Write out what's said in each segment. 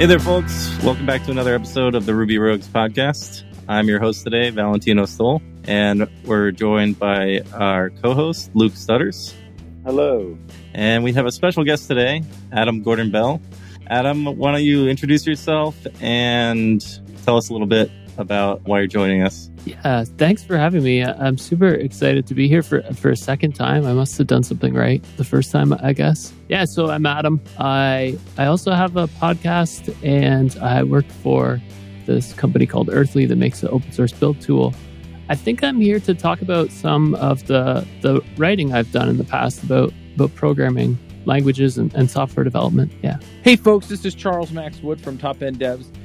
Hey there, folks. Welcome back to another episode of the Ruby Rogues podcast. I'm your host today, Valentino Stoll, and we're joined by our co host, Luke Stutters. Hello. And we have a special guest today, Adam Gordon Bell. Adam, why don't you introduce yourself and tell us a little bit about why you're joining us? Yeah, thanks for having me. I'm super excited to be here for for a second time. I must have done something right the first time, I guess. Yeah, so I'm Adam. I I also have a podcast and I work for this company called Earthly that makes an open source build tool. I think I'm here to talk about some of the the writing I've done in the past about about programming languages and, and software development. Yeah. Hey folks, this is Charles Max Wood from Top End Devs.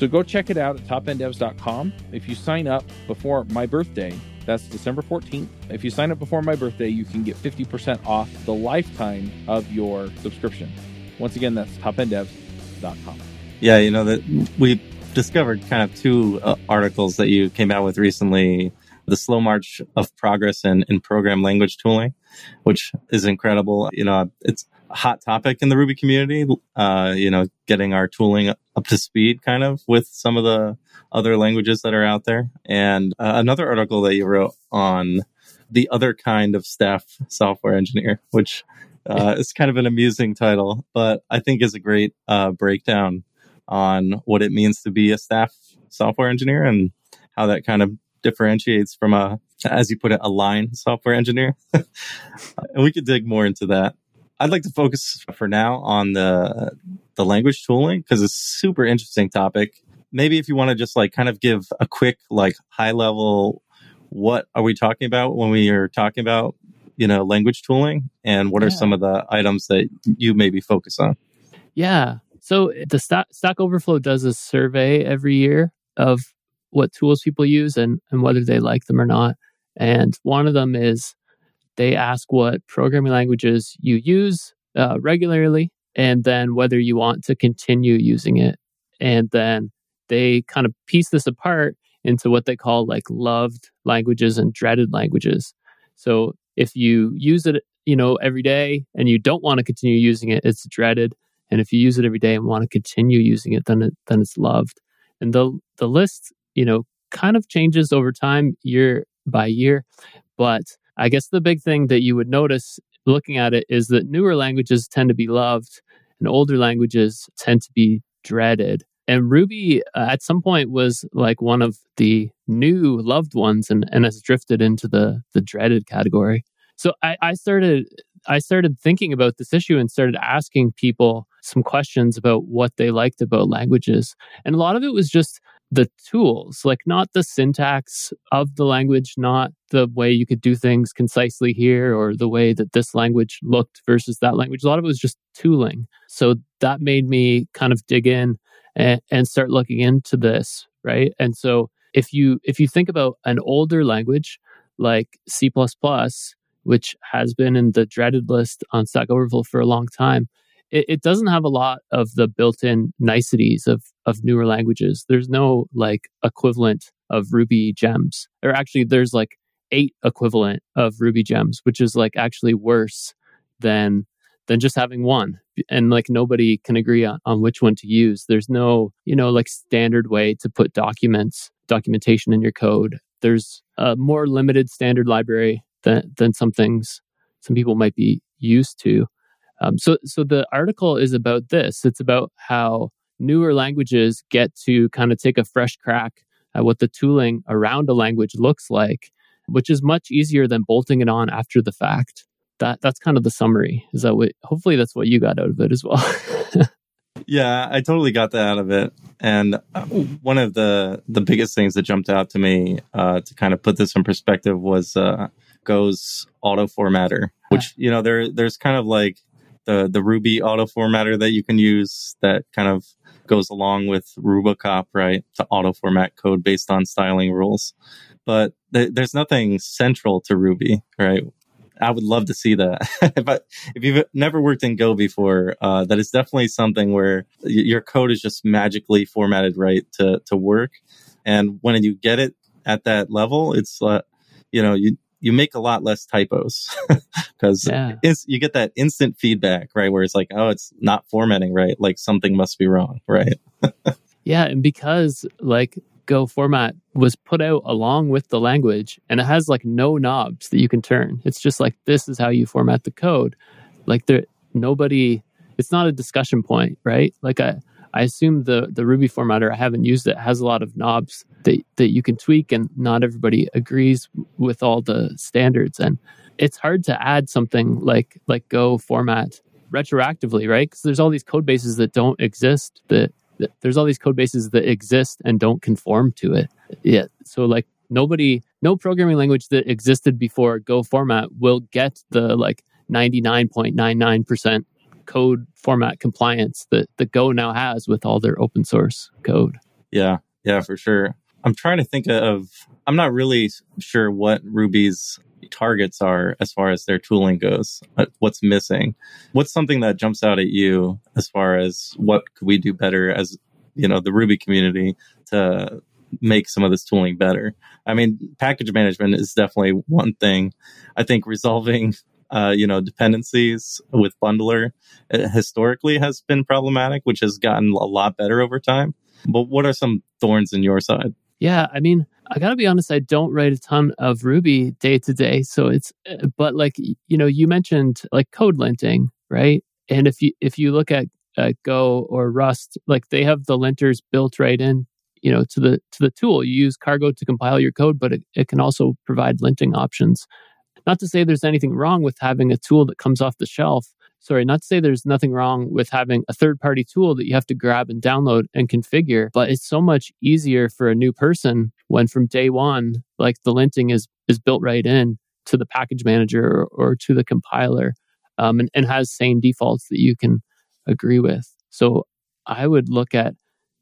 So go check it out at topenddevs.com. If you sign up before my birthday, that's December 14th. If you sign up before my birthday, you can get 50% off the lifetime of your subscription. Once again, that's topenddevs.com. Yeah, you know, that we discovered kind of two uh, articles that you came out with recently the slow march of progress in, in program language tooling, which is incredible. You know, it's hot topic in the Ruby community, uh, you know, getting our tooling up to speed kind of with some of the other languages that are out there. And uh, another article that you wrote on the other kind of staff software engineer, which uh, is kind of an amusing title, but I think is a great uh, breakdown on what it means to be a staff software engineer and how that kind of differentiates from a, as you put it, a line software engineer. and we could dig more into that. I'd like to focus for now on the the language tooling because it's super interesting topic. Maybe if you want to just like kind of give a quick like high level what are we talking about when we are talking about you know language tooling and what yeah. are some of the items that you maybe focus on yeah so the Stack, Stack Overflow does a survey every year of what tools people use and, and whether they like them or not. And one of them is they ask what programming languages you use uh, regularly and then whether you want to continue using it. And then they kind of piece this apart into what they call like loved languages and dreaded languages. So if you use it, you know, every day and you don't want to continue using it, it's dreaded. And if you use it every day and want to continue using it, then it, then it's loved. And the the list you know, kind of changes over time year by year. But I guess the big thing that you would notice looking at it is that newer languages tend to be loved and older languages tend to be dreaded. And Ruby uh, at some point was like one of the new loved ones and, and has drifted into the, the dreaded category. So I, I started I started thinking about this issue and started asking people some questions about what they liked about languages. And a lot of it was just the tools, like not the syntax of the language, not the way you could do things concisely here or the way that this language looked versus that language. A lot of it was just tooling. So that made me kind of dig in and, and start looking into this, right? And so if you if you think about an older language like C++, which has been in the dreaded list on Stack Overflow for a long time, it, it doesn't have a lot of the built-in niceties of of newer languages. There's no like equivalent of Ruby gems, or actually, there's like eight equivalent of Ruby gems, which is like actually worse than than just having one. And like nobody can agree on, on which one to use. There's no you know like standard way to put documents documentation in your code. There's a more limited standard library than than some things some people might be used to. Um, so, so the article is about this. It's about how newer languages get to kind of take a fresh crack at what the tooling around a language looks like, which is much easier than bolting it on after the fact. That that's kind of the summary. Is that what hopefully that's what you got out of it as well. yeah, I totally got that out of it. And uh, one of the the biggest things that jumped out to me uh, to kind of put this in perspective was uh, Go's auto formatter, which you know there there's kind of like the the Ruby auto formatter that you can use that kind of goes along with Rubocop, right? To auto format code based on styling rules. But th- there's nothing central to Ruby, right? I would love to see that. but if you've never worked in Go before, uh, that is definitely something where y- your code is just magically formatted right to, to work. And when you get it at that level, it's, uh, you know, you, you make a lot less typos because yeah. you get that instant feedback, right? Where it's like, oh, it's not formatting right. Like something must be wrong, right? yeah. And because like Go format was put out along with the language and it has like no knobs that you can turn. It's just like, this is how you format the code. Like there, nobody, it's not a discussion point, right? Like I, I assume the the Ruby formatter I haven't used it has a lot of knobs that that you can tweak, and not everybody agrees with all the standards. And it's hard to add something like like Go format retroactively, right? Because there's all these code bases that don't exist. That, there's all these code bases that exist and don't conform to it. Yeah. So like nobody, no programming language that existed before Go format will get the like 99.99% code format compliance that the Go now has with all their open source code. Yeah, yeah, for sure. I'm trying to think of, I'm not really sure what Ruby's targets are as far as their tooling goes. Uh, what's missing? What's something that jumps out at you as far as what could we do better as, you know, the Ruby community to make some of this tooling better? I mean, package management is definitely one thing. I think resolving uh, you know, dependencies with bundler uh, historically has been problematic, which has gotten a lot better over time. But what are some thorns in your side? Yeah, I mean, I gotta be honest, I don't write a ton of Ruby day to day. So it's, uh, but like, you know, you mentioned like code linting, right? And if you, if you look at uh, Go or Rust, like they have the linters built right in, you know, to the, to the tool. You use Cargo to compile your code, but it, it can also provide linting options. Not to say there's anything wrong with having a tool that comes off the shelf. Sorry, not to say there's nothing wrong with having a third party tool that you have to grab and download and configure, but it's so much easier for a new person when from day one, like the linting is, is built right in to the package manager or, or to the compiler um, and, and has sane defaults that you can agree with. So I would look at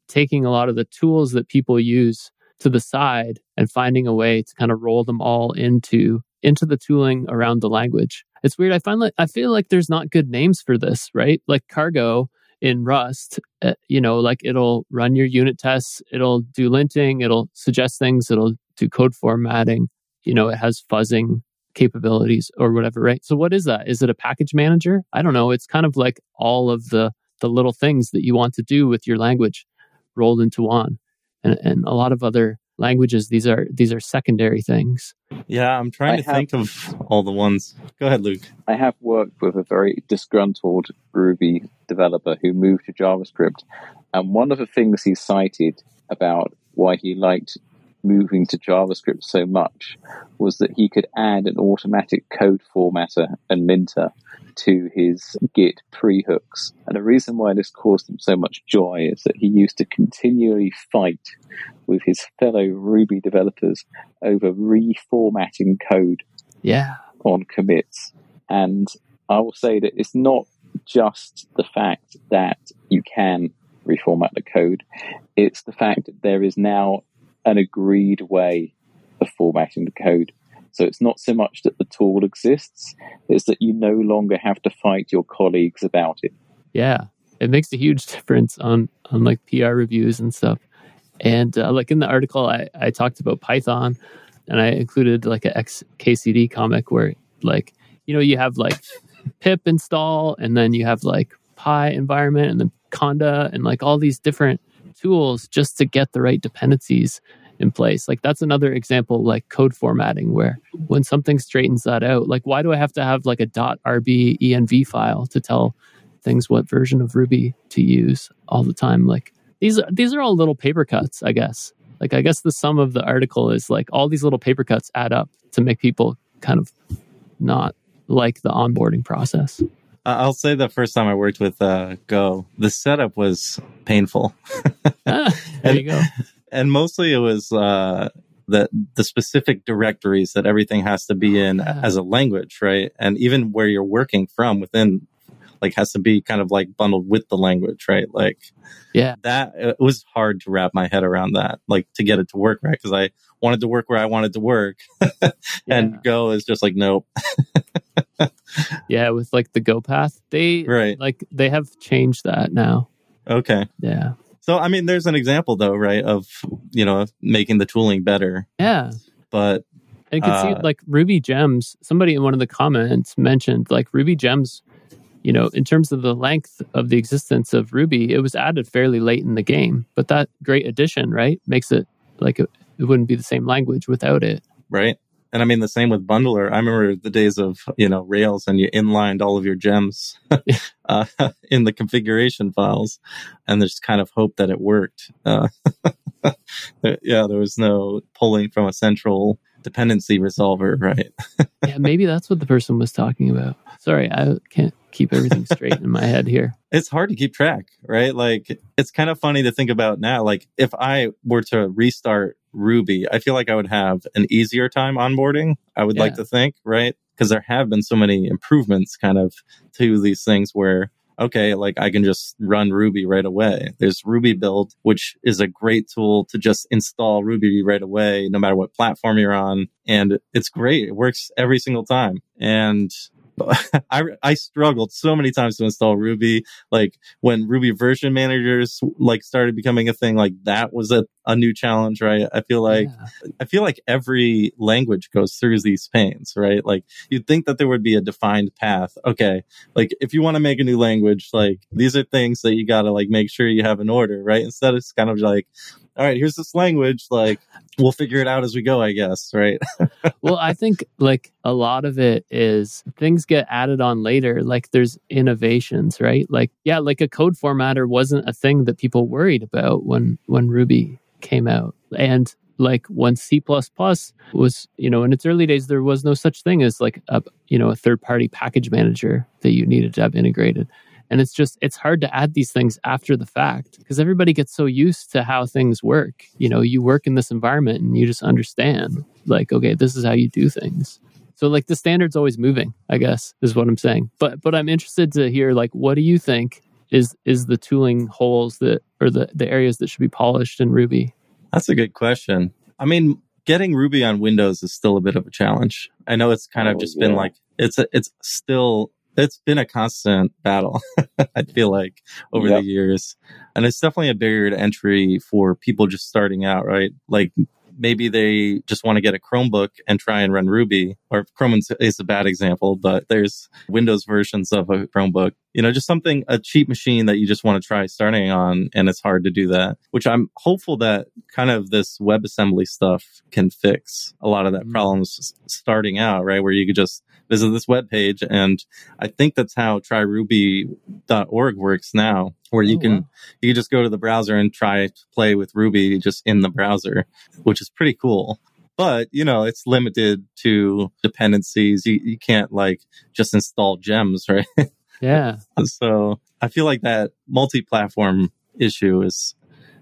taking a lot of the tools that people use to the side and finding a way to kind of roll them all into into the tooling around the language. It's weird. I find like I feel like there's not good names for this, right? Like cargo in Rust, uh, you know, like it'll run your unit tests, it'll do linting, it'll suggest things, it'll do code formatting. You know, it has fuzzing capabilities or whatever, right? So what is that? Is it a package manager? I don't know. It's kind of like all of the the little things that you want to do with your language rolled into one. And, and a lot of other languages these are these are secondary things. Yeah i'm trying I to have, think of all the ones. Go ahead luke. I have worked with a very disgruntled ruby developer who moved to javascript and one of the things he cited about why he liked moving to JavaScript so much was that he could add an automatic code formatter and linter to his Git pre hooks. And the reason why this caused him so much joy is that he used to continually fight with his fellow Ruby developers over reformatting code yeah. on commits. And I will say that it's not just the fact that you can reformat the code, it's the fact that there is now an agreed way of formatting the code. So it's not so much that the tool exists, it's that you no longer have to fight your colleagues about it. Yeah, it makes a huge difference on, on like PR reviews and stuff. And uh, like in the article, I, I talked about Python and I included like a XKCD comic where like, you know, you have like pip install and then you have like Py environment and then Conda and like all these different tools just to get the right dependencies in place. Like that's another example, like code formatting, where when something straightens that out, like why do I have to have like a .rb env file to tell things what version of Ruby to use all the time? Like these these are all little paper cuts, I guess. Like, I guess the sum of the article is like all these little paper cuts add up to make people kind of not like the onboarding process. I'll say the first time I worked with uh, Go, the setup was painful. ah, there you go. And mostly it was uh, the the specific directories that everything has to be in Yeah. as a language, right? And even where you're working from within, like, has to be kind of like bundled with the language, right? Like Yeah. that it was hard to wrap my head around that, like to get it to work, right? Because I wanted to work where I wanted to work, Yeah. and Go is just like nope, yeah, with like the Go path, they right? like they have changed that now. Okay. Yeah. So, I mean, there's an example though, right, of, you know, making the tooling better. Yeah. But And you can Uh, see like Ruby Gems, somebody in one of the comments mentioned like Ruby Gems, you know, in terms of the length of the existence of Ruby, it was added fairly late in the game. But that great addition, right, makes it like it, it wouldn't be the same language without it. right. And I mean, the same with Bundler. I remember the days of, you know, Rails and you inlined all of your gems uh, in the configuration files and just kind of hope that it worked. Uh, yeah, there was no pulling from a central dependency resolver, right? yeah, maybe that's what the person was talking about. Sorry, I can't keep everything straight in my head here. it's hard to keep track, right? Like it's kind of funny to think about now. Like if I were to restart Ruby, I feel like I would have an easier time onboarding. I would like to think, right? Because there have been so many improvements kind of to these things where okay, like I can just run Ruby right away. There's Ruby build, which is a great tool to just install Ruby right away, no matter what platform you're on. And it's great. It works every single time. And I, I struggled so many times to install Ruby. Like when Ruby version managers like started becoming a thing, like that was a, a new challenge, right? I feel like Yeah. I feel like every language goes through these pains, right? Like you'd think that there would be a defined path. Okay. Like if you want to make a new language, like these are things that you got to like make sure you have in order, right? Instead it's kind of like, all right, here's this language. Like we'll figure it out as we go, I guess, right? well, I think like a lot of it is things get added on later. Like there's innovations, right? Like yeah, like a code formatter wasn't a thing that people worried about when when Ruby came out, and like when C was you know in its early days there was no such thing as like a you know a third party package manager that you needed to have integrated. And it's just, it's hard to add these things after the fact because everybody gets so used to how things work. You know, you work in this environment and you just understand, like, okay, this is how you do things. So, like, the standard's always moving, I guess, is what I'm saying. But, but I'm interested to hear, like, what do you think is is the tooling holes that, or the the areas that should be polished in Ruby? That's a good question. I mean, getting Ruby on Windows is still a bit of a challenge. I know it's kind of Oh, just been like it's a, it's still it's been a constant battle. I feel like over Yep. the years, and it's definitely a barrier to entry for people just starting out. Right, like maybe they just want to get a Chromebook and try and run Ruby, or Chrome is- is a bad example, but there's Windows versions of a Chromebook. You know, just something a cheap machine that you just want to try starting on, and it's hard to do that. Which I'm hopeful that kind of this WebAssembly stuff can fix a lot of that Mhm. problems starting out, right? Where you could just visit this web page, and I think that's how tryruby.org works now, where you Oh, can wow. you can just go to the browser and try to play with Ruby just in the browser, which is pretty cool. But you know, it's limited to dependencies. You you can't like just install gems, right? Yeah. so I feel like that multi-platform issue is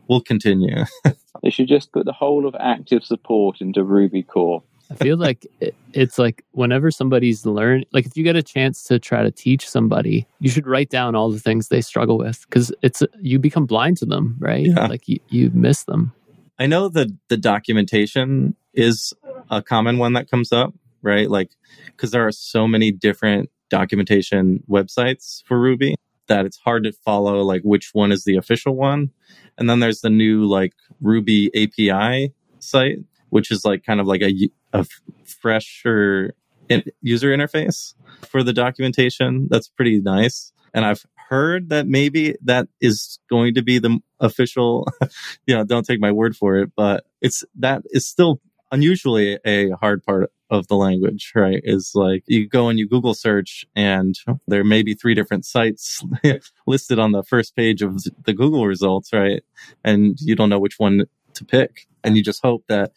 will continue. They should just put the whole of active support into Ruby core. I feel like it, it's like whenever somebody's learn, like if you get a chance to try to teach somebody, you should write down all the things they struggle with because it's you become blind to them, right? Yeah. Like you, you miss them. I know that the documentation is a common one that comes up, right? Like, because there are so many different documentation websites for Ruby that it's hard to follow, like, which one is the official one. And then there's the new, like, Ruby API site, which is like kind of like a, a fresher in- user interface for the documentation. That's pretty nice. And I've heard that maybe that is going to be the official you know, don't take my word for it, but it's that is still unusually a hard part of the language, right? Is like you go and you Google search and there may be three different sites listed on the first page of the Google results, right? And you don't know which one to pick. And you just hope that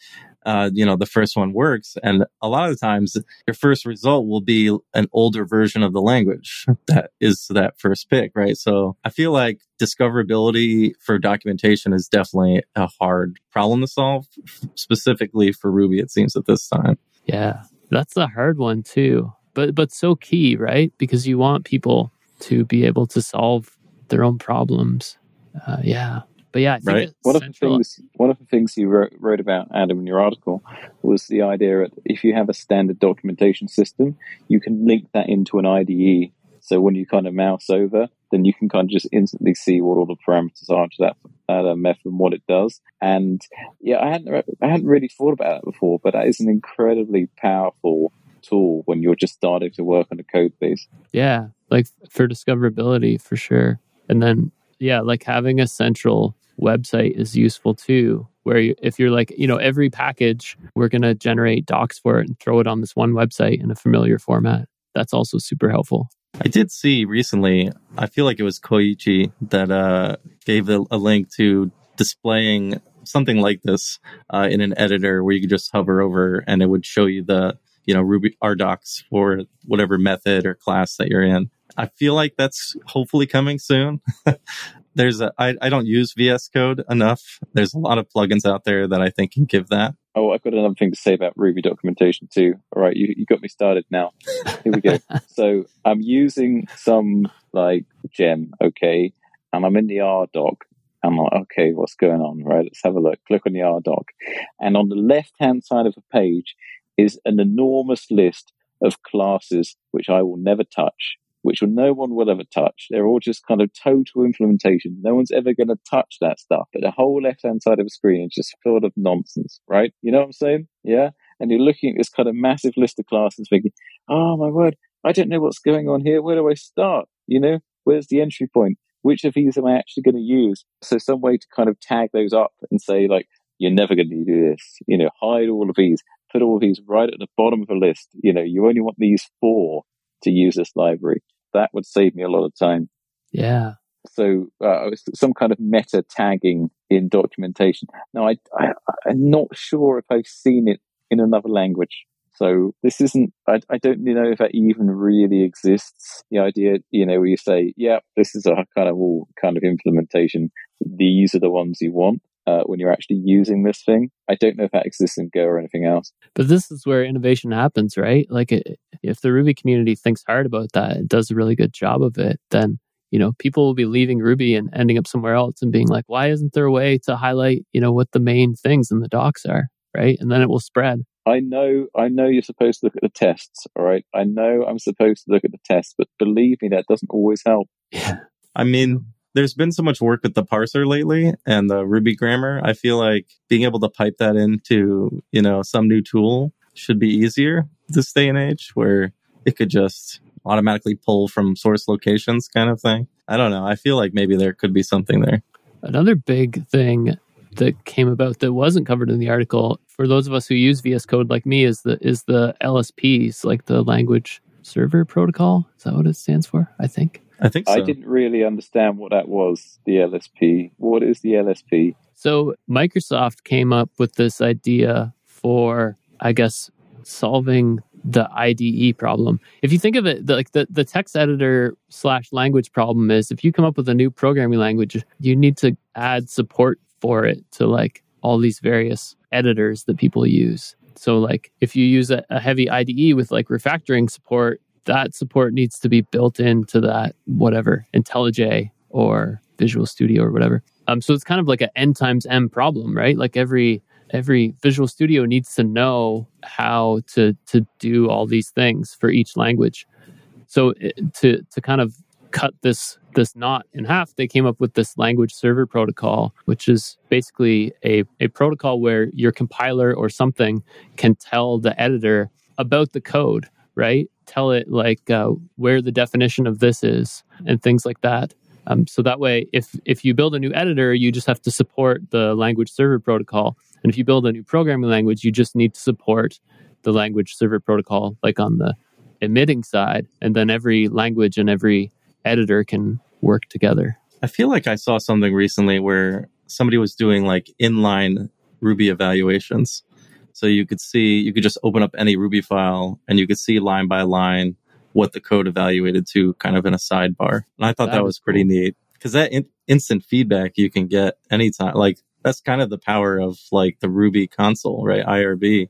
uh, you know, the first one works. And a lot of the times your first result will be an older version of the language that is that first pick, right? So I feel like discoverability for documentation is definitely a hard problem to solve, specifically for Ruby, it seems at this time. Yeah, that's a hard one too, but, but so key, right? Because you want people to be able to solve their own problems. Uh, yeah. But yeah, right. One of the things one of the things you wrote, wrote about Adam in your article was the idea that if you have a standard documentation system, you can link that into an IDE. So when you kind of mouse over, then you can kind of just instantly see what all the parameters are to that uh, method and what it does. And yeah, I hadn't I hadn't really thought about that before, but that is an incredibly powerful tool when you're just starting to work on a code base. Yeah, like for discoverability for sure. And then yeah, like having a central website is useful too where you, if you're like you know every package we're going to generate docs for it and throw it on this one website in a familiar format that's also super helpful i did see recently i feel like it was koichi that uh, gave a, a, link to displaying something like this uh, in an editor where you could just hover over and it would show you the you know ruby rdocs for whatever method or class that you're in I feel like that's hopefully coming soon. there's a I, I don't use VS Code enough. There's a lot of plugins out there that I think can give that. Oh, I've got another thing to say about Ruby documentation too. All right, you, you got me started now. Here we go. so I'm using some like gem, okay, and I'm in the RDoc. I'm like, okay, what's going on? Right, let's have a look. Click on the RDoc. And on the left hand side of the page is an enormous list of classes which I will never touch which no one will ever touch. They're all just kind of total implementation. No one's ever going to touch that stuff. But the whole left hand side of the screen is just filled of nonsense, right? You know what I'm saying? Yeah. And you're looking at this kind of massive list of classes thinking, oh my word, I don't know what's going on here. Where do I start? You know, where's the entry point? Which of these am I actually going to use? So some way to kind of tag those up and say like, you're never going to do this. You know, hide all of these, put all of these right at the bottom of the list. You know, you only want these four to use this library. That would save me a lot of time. Yeah. So uh, some kind of meta tagging in documentation. Now, I, I, I'm not sure if I've seen it in another language. So this isn't, I, I don't know if that even really exists. The idea, you know, where you say, yeah, this is a kind of all kind of implementation. These are the ones you want uh, when you're actually using this thing. I don't know if that exists in Go or anything else. But this is where innovation happens, right? Like, it, if the Ruby community thinks hard about that and does a really good job of it, then you know people will be leaving Ruby and ending up somewhere else and being like, why isn't there a way to highlight you know what the main things in the docs are, right? And then it will spread. I know, I know you're supposed to look at the tests, all right? I know I'm supposed to look at the tests, but believe me, that doesn't always help. Yeah. I mean, there's been so much work with the parser lately and the Ruby grammar. I feel like being able to pipe that into, you know, some new tool should be easier this day and age where it could just automatically pull from source locations kind of thing. I don't know. I feel like maybe there could be something there. Another big thing that came about that wasn't covered in the article for those of us who use VS Code like me is the is the LSPs, like the language server protocol. Is that what it stands for? I think. I think so. I didn't really understand what that was, the LSP. What is the LSP? So Microsoft came up with this idea for, I guess, solving the IDE problem. If you think of it, the, like the, the text editor slash language problem is if you come up with a new programming language, you need to add support for it to like all these various editors that people use. So like if you use a, a heavy IDE with like refactoring support, that support needs to be built into that whatever IntelliJ or Visual Studio or whatever. Um, so it's kind of like an n times m problem, right? Like every every Visual Studio needs to know how to to do all these things for each language. So it, to to kind of cut this this knot in half, they came up with this language server protocol, which is basically a, a protocol where your compiler or something can tell the editor about the code, right? Tell it like uh, where the definition of this is and things like that. Um, so that way, if if you build a new editor, you just have to support the language server protocol, and if you build a new programming language, you just need to support the language server protocol, like on the emitting side, and then every language and every editor can work together. I feel like I saw something recently where somebody was doing like inline Ruby evaluations. So you could see, you could just open up any Ruby file and you could see line by line what the code evaluated to kind of in a sidebar. And I thought that, That was pretty cool. neat because that in- instant feedback you can get anytime. Like that's kind of the power of like the Ruby console, right? IRB.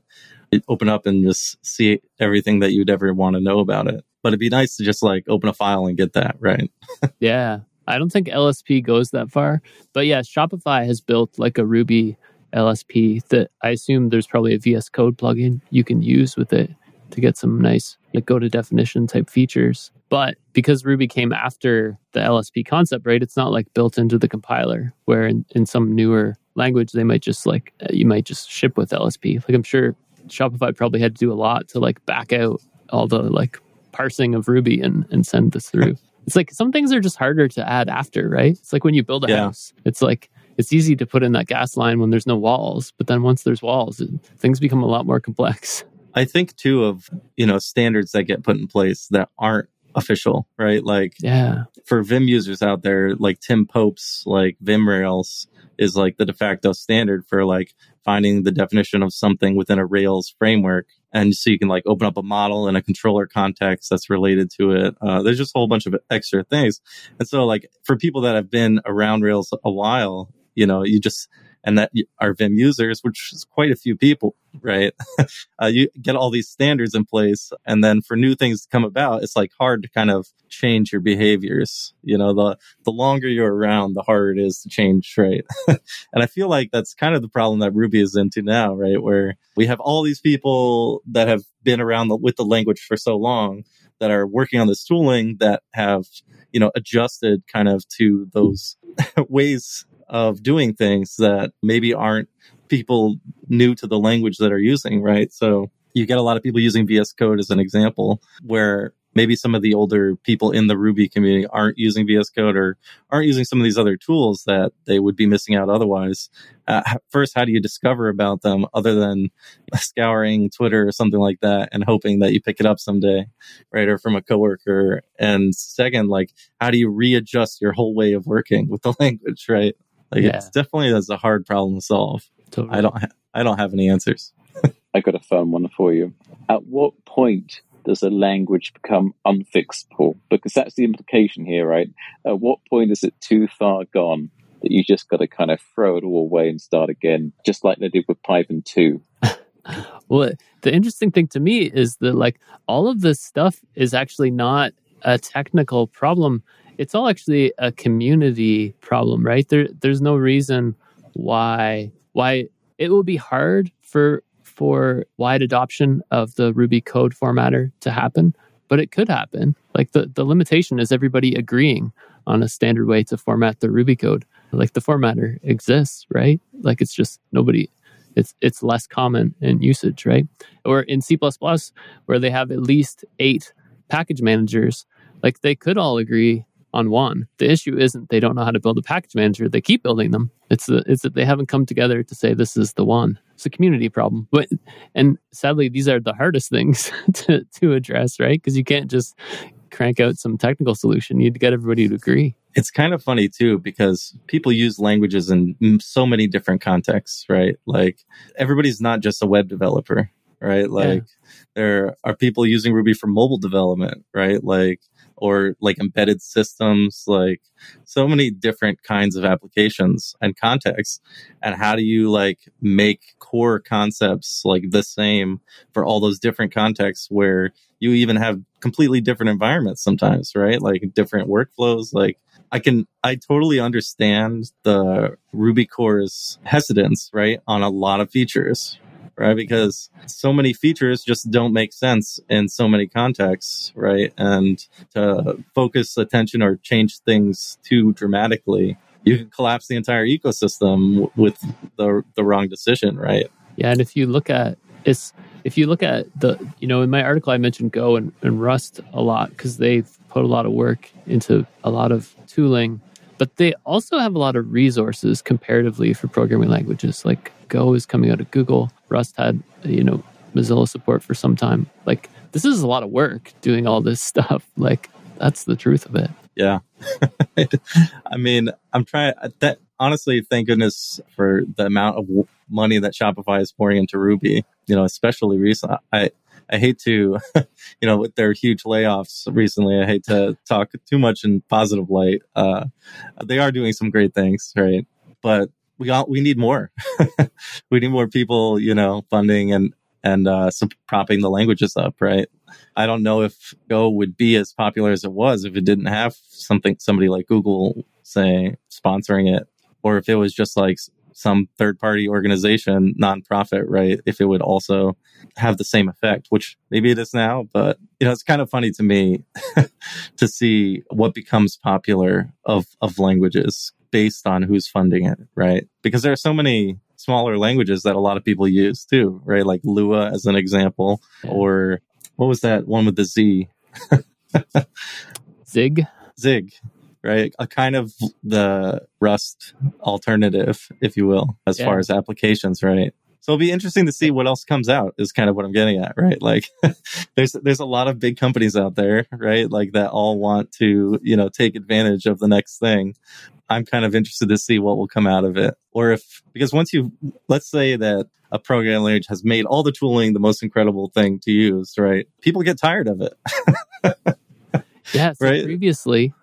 You open up and just see everything that you'd ever want to know about it. But it'd be nice to just like open a file and get that, right? Yeah. I don't think LSP goes that far. But yeah, Shopify has built like a Ruby LSP that I assume there's probably a VS Code plugin you can use with it to get some nice like go to definition type features. But because Ruby came after the LSP concept, right? It's not like built into the compiler where in, in some newer language they might just like uh, you might just ship with LSP. Like I'm sure Shopify probably had to do a lot to like back out all the like parsing of Ruby and, and send this through. It's like some things are just harder to add after, right? It's like when you build a Yeah. house. It's like it's easy to put in that gas line when there's no walls, but then once there's walls, it, things become a lot more complex. I think too of, you know, standards that get put in place that aren't official, right? Like Yeah. for Vim users out there, like Tim Pope's like Vim Rails is like the de facto standard for like finding the definition of something within a Rails framework. And so you can like open up a model in a controller context that's related to it. Uh, there's just a whole bunch of extra things. And so like for people that have been around Rails a while, you know, you just, and that are Vim users, which is quite a few people, right? uh, you get all these standards in place. And then for new things to come about, it's like hard to kind of change your behaviors. You know, the, the longer you're around, the harder it is to change, right? and I feel like that's kind of the problem that Ruby is into now, right? Where we have all these people that have been around the, with the language for so long that are working on this tooling that have, you know, adjusted kind of to those ways of doing things that maybe aren't people new to the language that are using, right? So you get a lot of people using VS Code as an example where maybe some of the older people in the Ruby community aren't using VS Code or aren't using some of these other tools that they would be missing out otherwise. Uh, first, how do you discover about them other than scouring Twitter or something like that and hoping that you pick it up someday, right? Or from a coworker. And second, like, how do you readjust your whole way of working with the language, right? Like, Yeah. it's definitely that's a hard problem to solve. Totally. I don't, ha- I don't have any answers. I got a fun one for you. At what point does a language become unfixable? Because that's the implication here, right? At what point is it too far gone that you just got to kind of throw it all away and start again, just like they did with Python 2? Well, the interesting thing to me is that like all of this stuff is actually not a technical problem. It's all actually a community problem, right? There there's no reason why why it will be hard for for wide adoption of the Ruby code formatter to happen, but it could happen. Like the, the limitation is everybody agreeing on a standard way to format the Ruby code. Like the formatter exists, right? Like it's just nobody it's it's less common in usage, right? Or in C++, where they have at least eight package managers, like they could all agree on one. The issue isn't they don't know how to build a package manager; they keep building them. It's the, it's that they haven't come together to say this is the one. It's a community problem, but and sadly, these are the hardest things to to address, right? Because you can't just crank out some technical solution. You'd get everybody to agree. it's kind of funny too because people use languages in so many different contexts, right? Like everybody's not just a web developer, right? Like there are people using Ruby for mobile development, right? Like or like embedded systems, like so many different kinds of applications and contexts. And how do you like make core concepts like the same for all those different contexts where you even have completely different environments sometimes, right? Like different workflows, like I can, I totally understand the Ruby core's hesitance, right, on a lot of features, right? Because so many features just don't make sense in so many contexts, right? And to focus attention or change things too dramatically, you can collapse the entire ecosystem with the the wrong decision, right? Yeah, and if you look at it's if you look at the you know in my article I mentioned Go and, and Rust a lot because they've put a lot of work into a lot of tooling, but they also have a lot of resources comparatively for programming languages. Like Go is coming out of Google, Rust had you know Mozilla support for some time. Like this is a lot of work doing all this stuff. Like that's the truth of it. Yeah. I mean, I'm trying that honestly, thank goodness for the amount of money that Shopify is pouring into Ruby. You know, especially recently. I I hate to, you know, with their huge layoffs recently, I hate to talk too much in positive light. Uh, they are doing some great things, right? But we got we need more. we need more people, you know, funding and and uh, propping the languages up, right? I don't know if Go would be as popular as it was if it didn't have something somebody like Google say sponsoring it, or if it was just like some third party organization, nonprofit, right? If it would also have the same effect, which maybe it is now, but you know, it's kind of funny to me to see what becomes popular of, of languages based on who's funding it, right? Because there are so many smaller languages that a lot of people use too, right? Like Lua as an example, or what was that one with the Z? Zig. Zig, right? A kind of the Rust alternative, if you will, as yeah. far as applications, right? So it'll be interesting to see what else comes out is kind of what I'm getting at, right? Like there's there's a lot of big companies out there, right? Like that all want to, you know, take advantage of the next thing. I'm kind of interested to see what will come out of it. Or if because once you let's say that a programming language has made all the tooling the most incredible thing to use, right? People get tired of it. yeah, so right? previously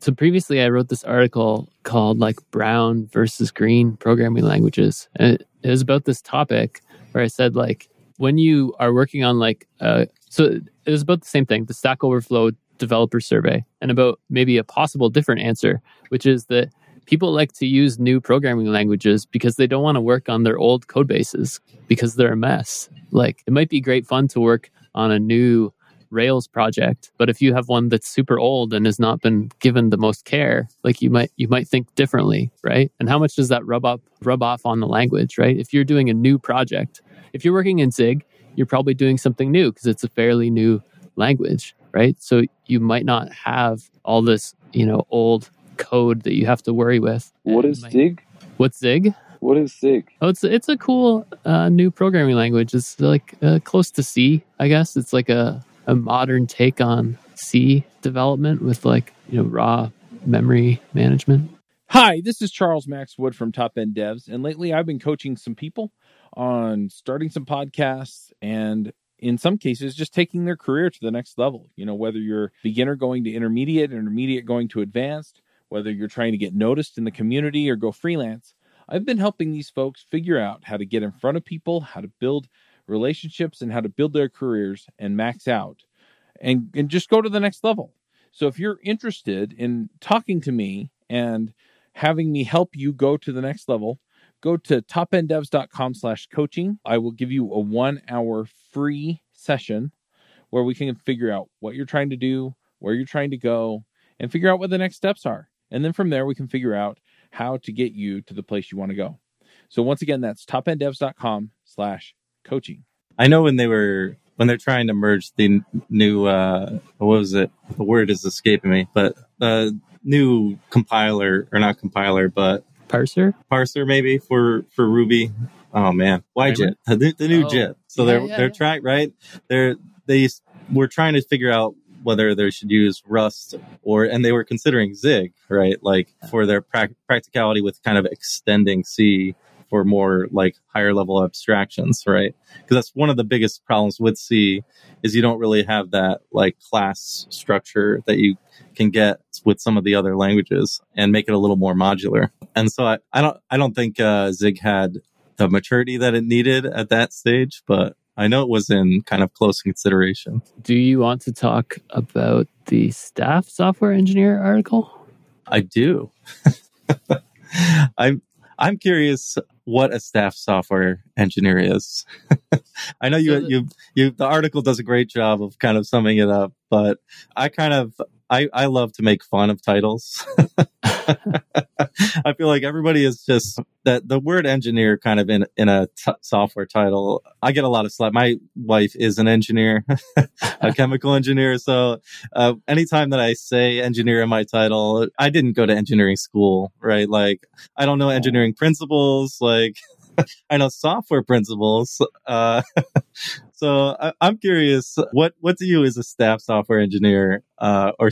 so previously, I wrote this article called like brown versus green programming languages, and it, was about this topic where I said like when you are working on like uh, so it was about the same thing, the Stack Overflow developer survey, and about maybe a possible different answer, which is that people like to use new programming languages because they don't want to work on their old code bases because they're a mess. Like it might be great fun to work on a new Rails project. But if you have one that's super old and has not been given the most care, like you might you might think differently, right? And how much does that rub up rub off on the language, right? If you're doing a new project, if you're working in Zig, you're probably doing something new because it's a fairly new language, right? So you might not have all this, you know, old code that you have to worry with. What is might, Zig? What's Zig? What is Zig? Oh, it's it's a cool uh, new programming language. It's like uh, close to C, I guess. It's like a a modern take on C development with like, you know, raw memory management. Hi, this is Charles Max Wood from Top End Devs, and lately I've been coaching some people on starting some podcasts and in some cases just taking their career to the next level. You know, whether you're beginner going to intermediate, intermediate going to advanced, whether you're trying to get noticed in the community or go freelance, I've been helping these folks figure out how to get in front of people, how to build relationships and how to build their careers and max out and, and just go to the next level. So if you're interested in talking to me and having me help you go to the next level, go to topenddevs.com slash coaching. I will give you a one hour free session where we can figure out what you're trying to do, where you're trying to go, and figure out what the next steps are. And then from there, we can figure out how to get you to the place you want to go. So once again, that's topenddevs.com slash coaching. I know when they were when they're trying to merge the new uh what was it? The word is escaping me, but uh new compiler or not compiler, but parser, parser maybe for for Ruby. Oh man, YJIT, the, the new oh. JIT. So they're yeah, they're yeah. trying right. They're they were trying to figure out whether they should use Rust or, and they were considering Zig, right? Like for their pra- practicality with kind of extending C for more like higher level abstractions, right? Because that's one of the biggest problems with C is you don't really have that like class structure that you can get with some of the other languages and make it a little more modular. And so I, I don't I don't think uh, Zig had the maturity that it needed at that stage, but I know it was in kind of close consideration. Do you want to talk about the staff software engineer article? I do. I'm I'm curious what a staff software engineer is. I know you, the, you, you, the article does a great job of kind of summing it up, but I kind of, I, I love to make fun of titles. I feel like everybody is just that the word engineer kind of in in a t- software title. I get a lot of slack. My wife is an engineer, a chemical engineer. So uh, anytime that I say engineer in my title, I didn't go to engineering school, right? Like I don't know engineering principles. Like I know software principles. Uh, so I, am curious, what what do you as a staff software engineer uh, or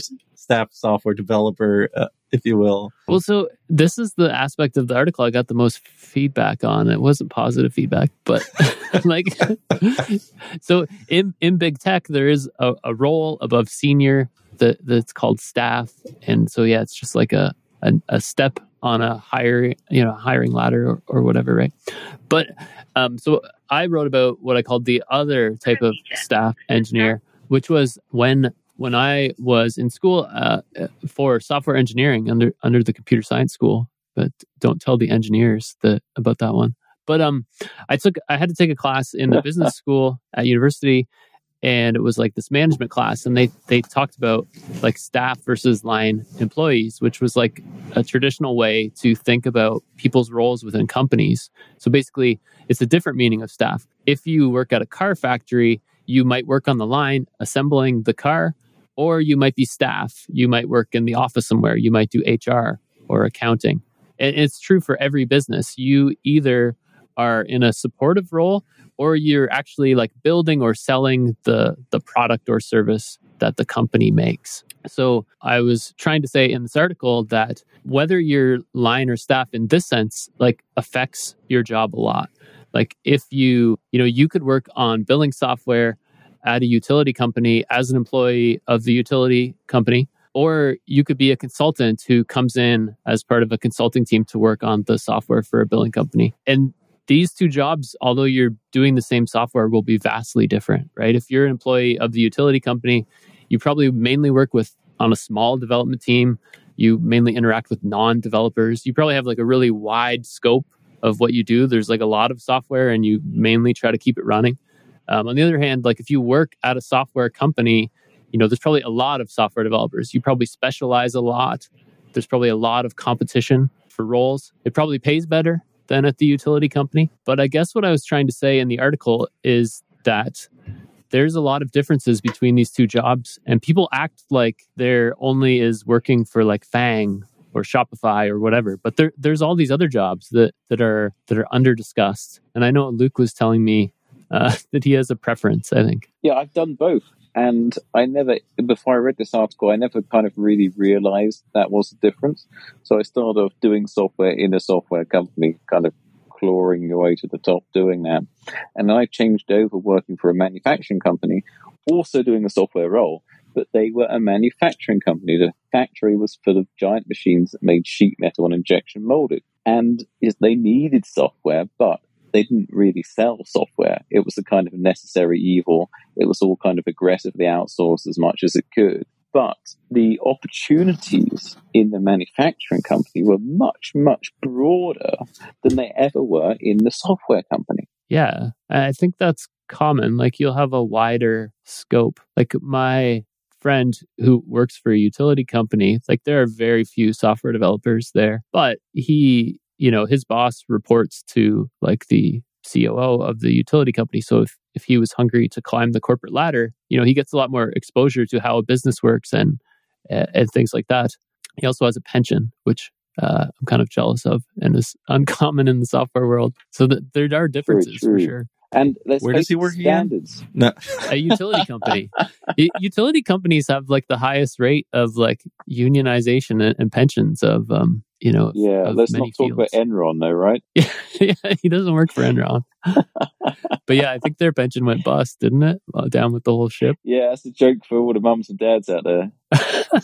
staff software developer, uh, if you will. Well, so this is the aspect of the article I got the most feedback on. It wasn't positive feedback, but like, so in in big tech, there is a, a role above senior that that's called staff, and so yeah, it's just like a a, a step on a higher you know hiring ladder or, or whatever, right? But um, so I wrote about what I called the other type of staff engineer, which was when when I was in school uh, for software engineering under under the computer science school. But don't tell the engineers that about that one. But um, I took I had to take a class in the business school at university, and it was like this management class, and they they talked about like staff versus line employees, which was like a traditional way to think about people's roles within companies. So basically, it's a different meaning of staff. If you work at a car factory, you might work on the line assembling the car, or you might be staff. You might work in the office somewhere. You might do HR or accounting. And it's true for every business. You either are in a supportive role or you're actually like building or selling the the product or service that the company makes. So I was trying to say in this article that whether you're line or staff in this sense like affects your job a lot. Like if you, you know, you could work on billing software at a utility company as an employee of the utility company or you could be a consultant who comes in as part of a consulting team to work on the software for a billing company. And these two jobs, although you're doing the same software, will be vastly different, right? If you're an employee of the utility company, you probably mainly work with on a small development team. You mainly interact with non developers. You probably have like a really wide scope of what you do. There's like a lot of software and you mainly try to keep it running. Um, on the other hand, like if you work at a software company, you know, there's probably a lot of software developers. You probably specialize a lot. There's probably a lot of competition for roles. It probably pays better than at the utility company. But I guess what I was trying to say in the article is that there's a lot of differences between these two jobs, and people act like there only is working for like FAANG or Shopify or whatever. But there, there's all these other jobs that that are that are under discussed. And I know Luke was telling me uh, that he has a preference. I think. Yeah, I've done both. And I never, before I read this article, I never kind of really realized that was the difference. So I started off doing software in a software company, kind of clawing your way to the top doing that. And I changed over working for a manufacturing company, also doing a software role, but they were a manufacturing company. The factory was full of giant machines that made sheet metal and injection molded. And they needed software, but they didn't really sell software. It was a kind of necessary evil. It was all kind of aggressively outsourced as much as it could. But the opportunities in the manufacturing company were much, much broader than they ever were in the software company. Yeah, I think that's common. Like you'll have a wider scope. Like my friend who works for a utility company, like there are very few software developers there, but he you know, his boss reports to like the COO of the utility company. So if, if he was hungry to climb the corporate ladder, you know, he gets a lot more exposure to how a business works and and things like that. He also has a pension, which uh, I'm kind of jealous of and is uncommon in the software world. So that there are differences for sure. And where does he work standards? again? No. a utility company. utility companies have like the highest rate of like unionization and, and pensions of um, you know. Yeah, let's not talk about Enron though, right? yeah, yeah, he doesn't work for Enron. but yeah, I think their pension went bust, didn't it? Uh, down with the whole ship. Yeah, that's a joke for all the mums and dads out there.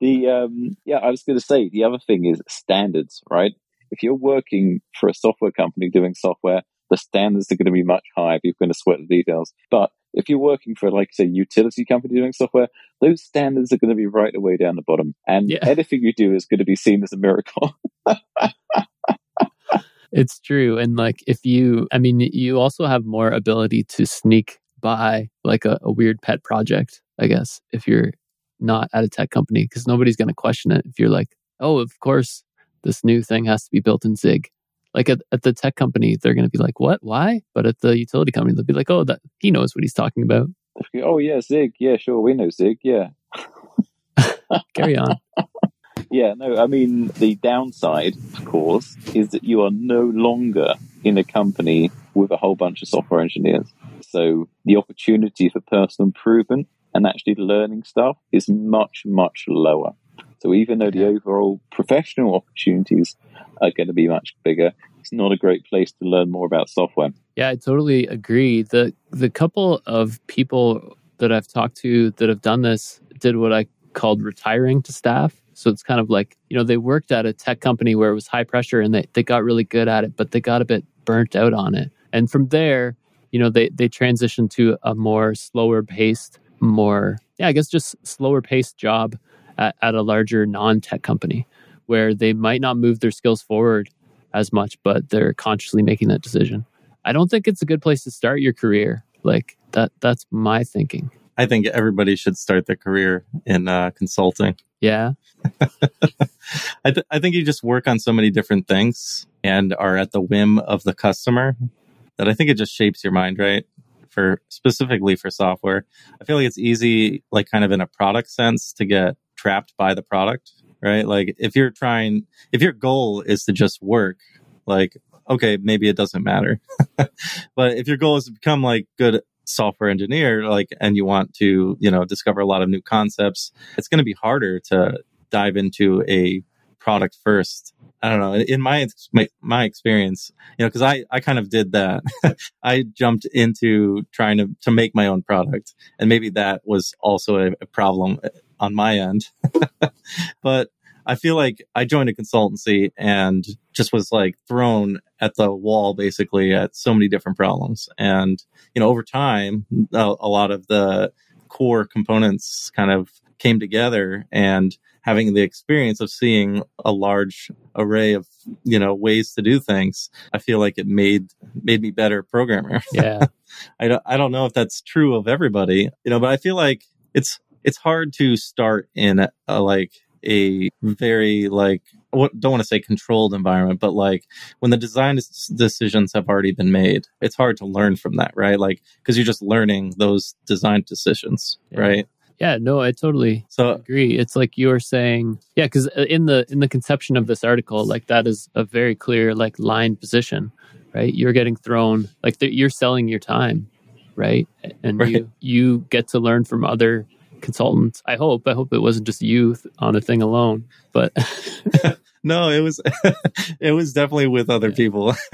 the um, yeah, I was going to say the other thing is standards, right? If you're working for a software company doing software, the standards are going to be much higher if you're going to sweat the details. But if you're working for, like, say, utility company doing software, those standards are going to be right away down the bottom. And yeah. anything you do is going to be seen as a miracle. it's true. And, like, if you, I mean, you also have more ability to sneak by, like, a, a weird pet project, I guess, if you're not at a tech company, because nobody's going to question it. If you're like, oh, of course, this new thing has to be built in Zig like at, at the tech company, they're going to be like, what? Why? But at the utility company, they'll be like, oh, that he knows what he's talking about. Oh, yeah, Zig. Yeah, sure. We know Zig. Yeah. Carry on. yeah, no, I mean, the downside, of course, is that you are no longer in a company with a whole bunch of software engineers. So the opportunity for personal improvement and actually learning stuff is much, much lower. So even though the overall professional opportunities are going to be much bigger, it's not a great place to learn more about software. Yeah, I totally agree. The the couple of people that I've talked to that have done this did what I called retiring to staff. So it's kind of like, you know, they worked at a tech company where it was high pressure and they, they got really good at it, but they got a bit burnt out on it. And from there, you know, they, they transitioned to a more slower paced, more, yeah, I guess just slower paced job at, at a larger non tech company where they might not move their skills forward as much, but they're consciously making that decision. I don't think it's a good place to start your career. Like that, that's my thinking. I think everybody should start their career in uh, consulting. Yeah. I, th- I think you just work on so many different things and are at the whim of the customer that I think it just shapes your mind, right? For specifically for software, I feel like it's easy, like kind of in a product sense, to get trapped by the product, right? Like if you're trying, if your goal is to just work, like, okay, maybe it doesn't matter. but if your goal is to become like good software engineer, like, and you want to, you know, discover a lot of new concepts, it's going to be harder to dive into a product first. I don't know. In my my experience, you know, because I I kind of did that. I jumped into trying to to make my own product, and maybe that was also a, a problem on my end. but I feel like I joined a consultancy and just was like thrown at the wall basically at so many different problems. And, you know, over time, a, a lot of the core components kind of came together and having the experience of seeing a large array of you know ways to do things i feel like it made made me better programmer yeah i don't i don't know if that's true of everybody you know but i feel like it's it's hard to start in a, a like a very like don't want to say controlled environment, but like when the design decisions have already been made, it's hard to learn from that, right? Like because you're just learning those design decisions, yeah. right? Yeah, no, I totally so agree. It's like you're saying, yeah, because uh, in the in the conception of this article, like that is a very clear like line position, right? You're getting thrown like you're selling your time, right? And right. you you get to learn from other consultants. I hope. I hope it wasn't just you on a thing alone, but no, it was it was definitely with other yeah. people.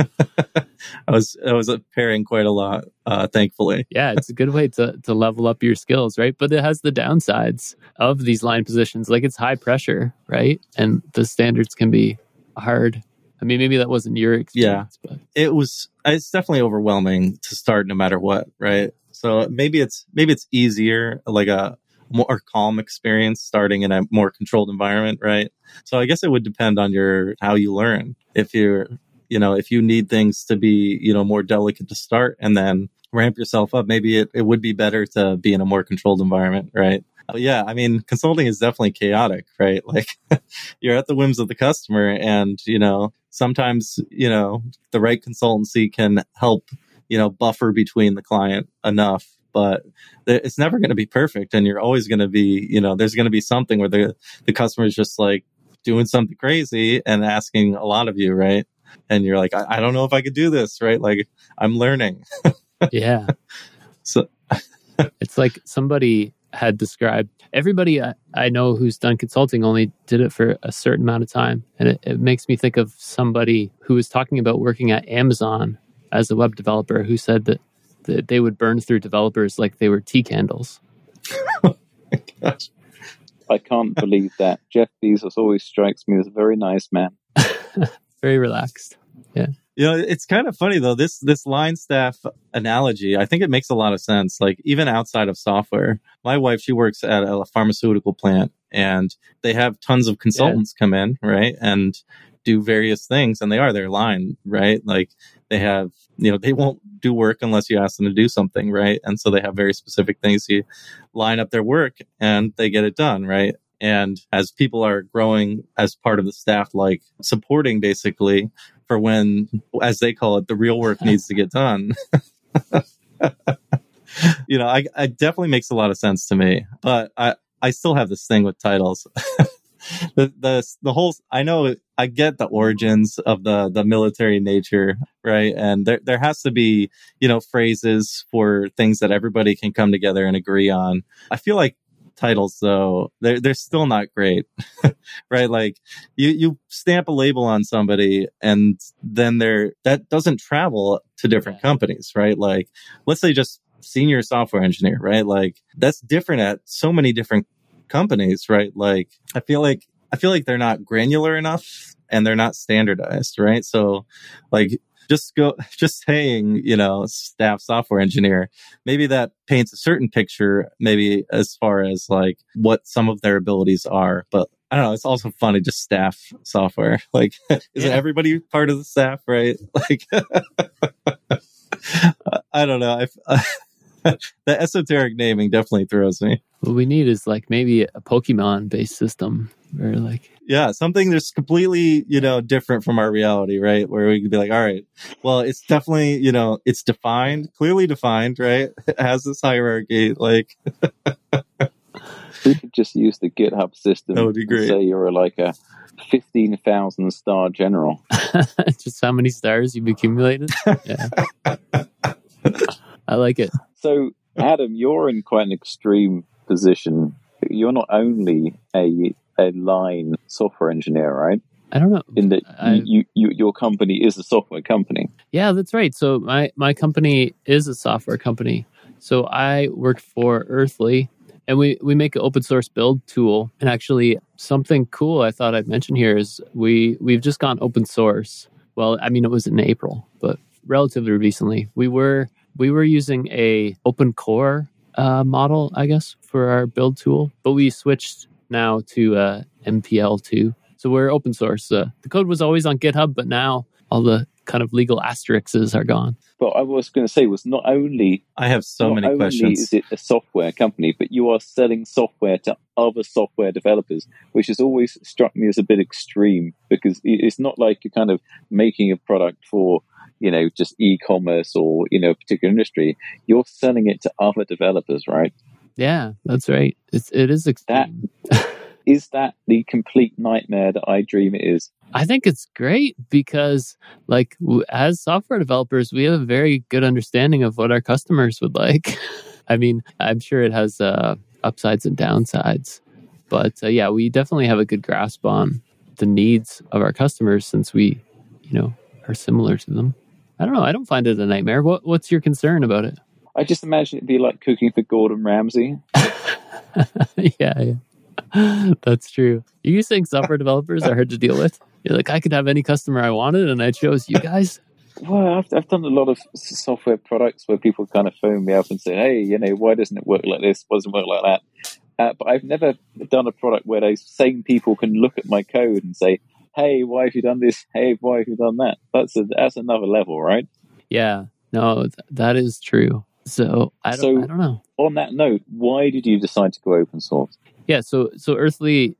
I was I was pairing quite a lot, uh, thankfully. yeah, it's a good way to to level up your skills, right? But it has the downsides of these line positions. Like it's high pressure, right? And the standards can be hard. I mean, maybe that wasn't your experience, yeah, but it was. It's definitely overwhelming to start, no matter what, right? So maybe it's maybe it's easier, like a more calm experience starting in a more controlled environment, right? So I guess it would depend on your how you learn. If you're, you know, if you need things to be, you know, more delicate to start and then ramp yourself up, maybe it, it would be better to be in a more controlled environment, right? But yeah, I mean, consulting is definitely chaotic, right? Like you're at the whims of the customer and, you know, sometimes, you know, the right consultancy can help, you know, buffer between the client enough but it's never going to be perfect and you're always going to be you know there's going to be something where the the customer is just like doing something crazy and asking a lot of you right? And you're like i, I don't know if i could do this right? Like i'm learning. Yeah. So it's like somebody had described everybody I, I, know who's done consulting only did it for a certain amount of time and it, it makes me think of somebody who was talking about working at amazon as a web developer who said that that they would burn through developers like they were tea candles. oh I can't believe that. Jeff Bezos always strikes me as a very nice man. very relaxed. Yeah. You know, it's kind of funny though. This this line staff analogy, I think it makes a lot of sense. Like even outside of software, my wife she works at a pharmaceutical plant, and they have tons of consultants yeah. come in, right, and do various things, and they are their line, right? Like they have you know they won't do work unless you ask them to do something right? And so they have very specific things you line up their work and they get it done right? And as people are growing as part of the staff like supporting basically for when as they call it the real work needs to get done. You know I, I definitely makes a lot of sense to me but i i still have this thing with titles the, the the whole I know I get the origins of the the military nature, right? And there there has to be, you know, phrases for things that everybody can come together and agree on. I feel like titles though they're they're still not great right like you you stamp a label on somebody and then they're that doesn't travel to different companies right like let's say just senior software engineer right like that's different at so many different companies right like i feel like i feel like they're not granular enough and they're not standardized right so like just go just saying you know staff software engineer maybe that paints a certain picture maybe as far as like what some of their abilities are but I don't know. It's also funny just staff software. Like, isn't yeah. everybody part of the staff, right? Like, I don't know. I, the esoteric naming definitely throws me. What we need is like maybe a Pokemon based system or like yeah, something that's completely, you know, different from our reality, right? Where we could be like, all right, well, it's definitely, you know, it's defined, clearly defined, right? It has this hierarchy, like we could just use the GitHub system. That would be great. Say you're like a fifteen thousand star general. just how many stars you've accumulated? Yeah. I like it. So, Adam, you're in quite an extreme position. You're not only a a line software engineer, right? I don't know. In that you, you, your company is a software company. Yeah, that's right. So my my company is a software company. So I work for Earthly, and we we make an open source build tool. And actually, something cool I thought I'd mention here is we we've just gone open source. Well, I mean it was in April, but relatively recently. We were we were using a open core uh, model, I guess, for our build tool, but we switched now to uh, MPL2. So we're open source. Uh, the code was always on GitHub, but now all the kind of legal asterisks are gone. But I was going to say was not only I have so many questions. Is it a software company, but you are selling software to other software developers, which has always struck me as a bit extreme because it's not like you're kind of making a product for you know just e-commerce or you know a particular industry. You're selling it to other developers, right? Yeah, that's right. It's it is extreme. That, is that the complete nightmare that I dream it is? I think it's great because, like, as software developers, we have a very good understanding of what our customers would like. I mean, I'm sure it has uh, upsides and downsides, but uh, yeah, we definitely have a good grasp on the needs of our customers since we, you know, are similar to them. I don't know. I don't find it a nightmare. What, what's your concern about it? I just imagine it'd be like cooking for Gordon Ramsay. yeah, yeah. That's true. You think software developers are hard to deal with? You're like, I could have any customer I wanted, and I chose you guys. Well, I've, I've done a lot of software products where people kind of phone me up and say, "Hey, you know, why doesn't it work like this? Why doesn't it work like that?" Uh, but I've never done a product where those same people can look at my code and say, "Hey, why have you done this? Hey, why have you done that?" That's a, that's another level, right? Yeah, no, th- that is true. So I don't, so, I don't know. On that note, why did you decide to go open source? Yeah, so so Earthly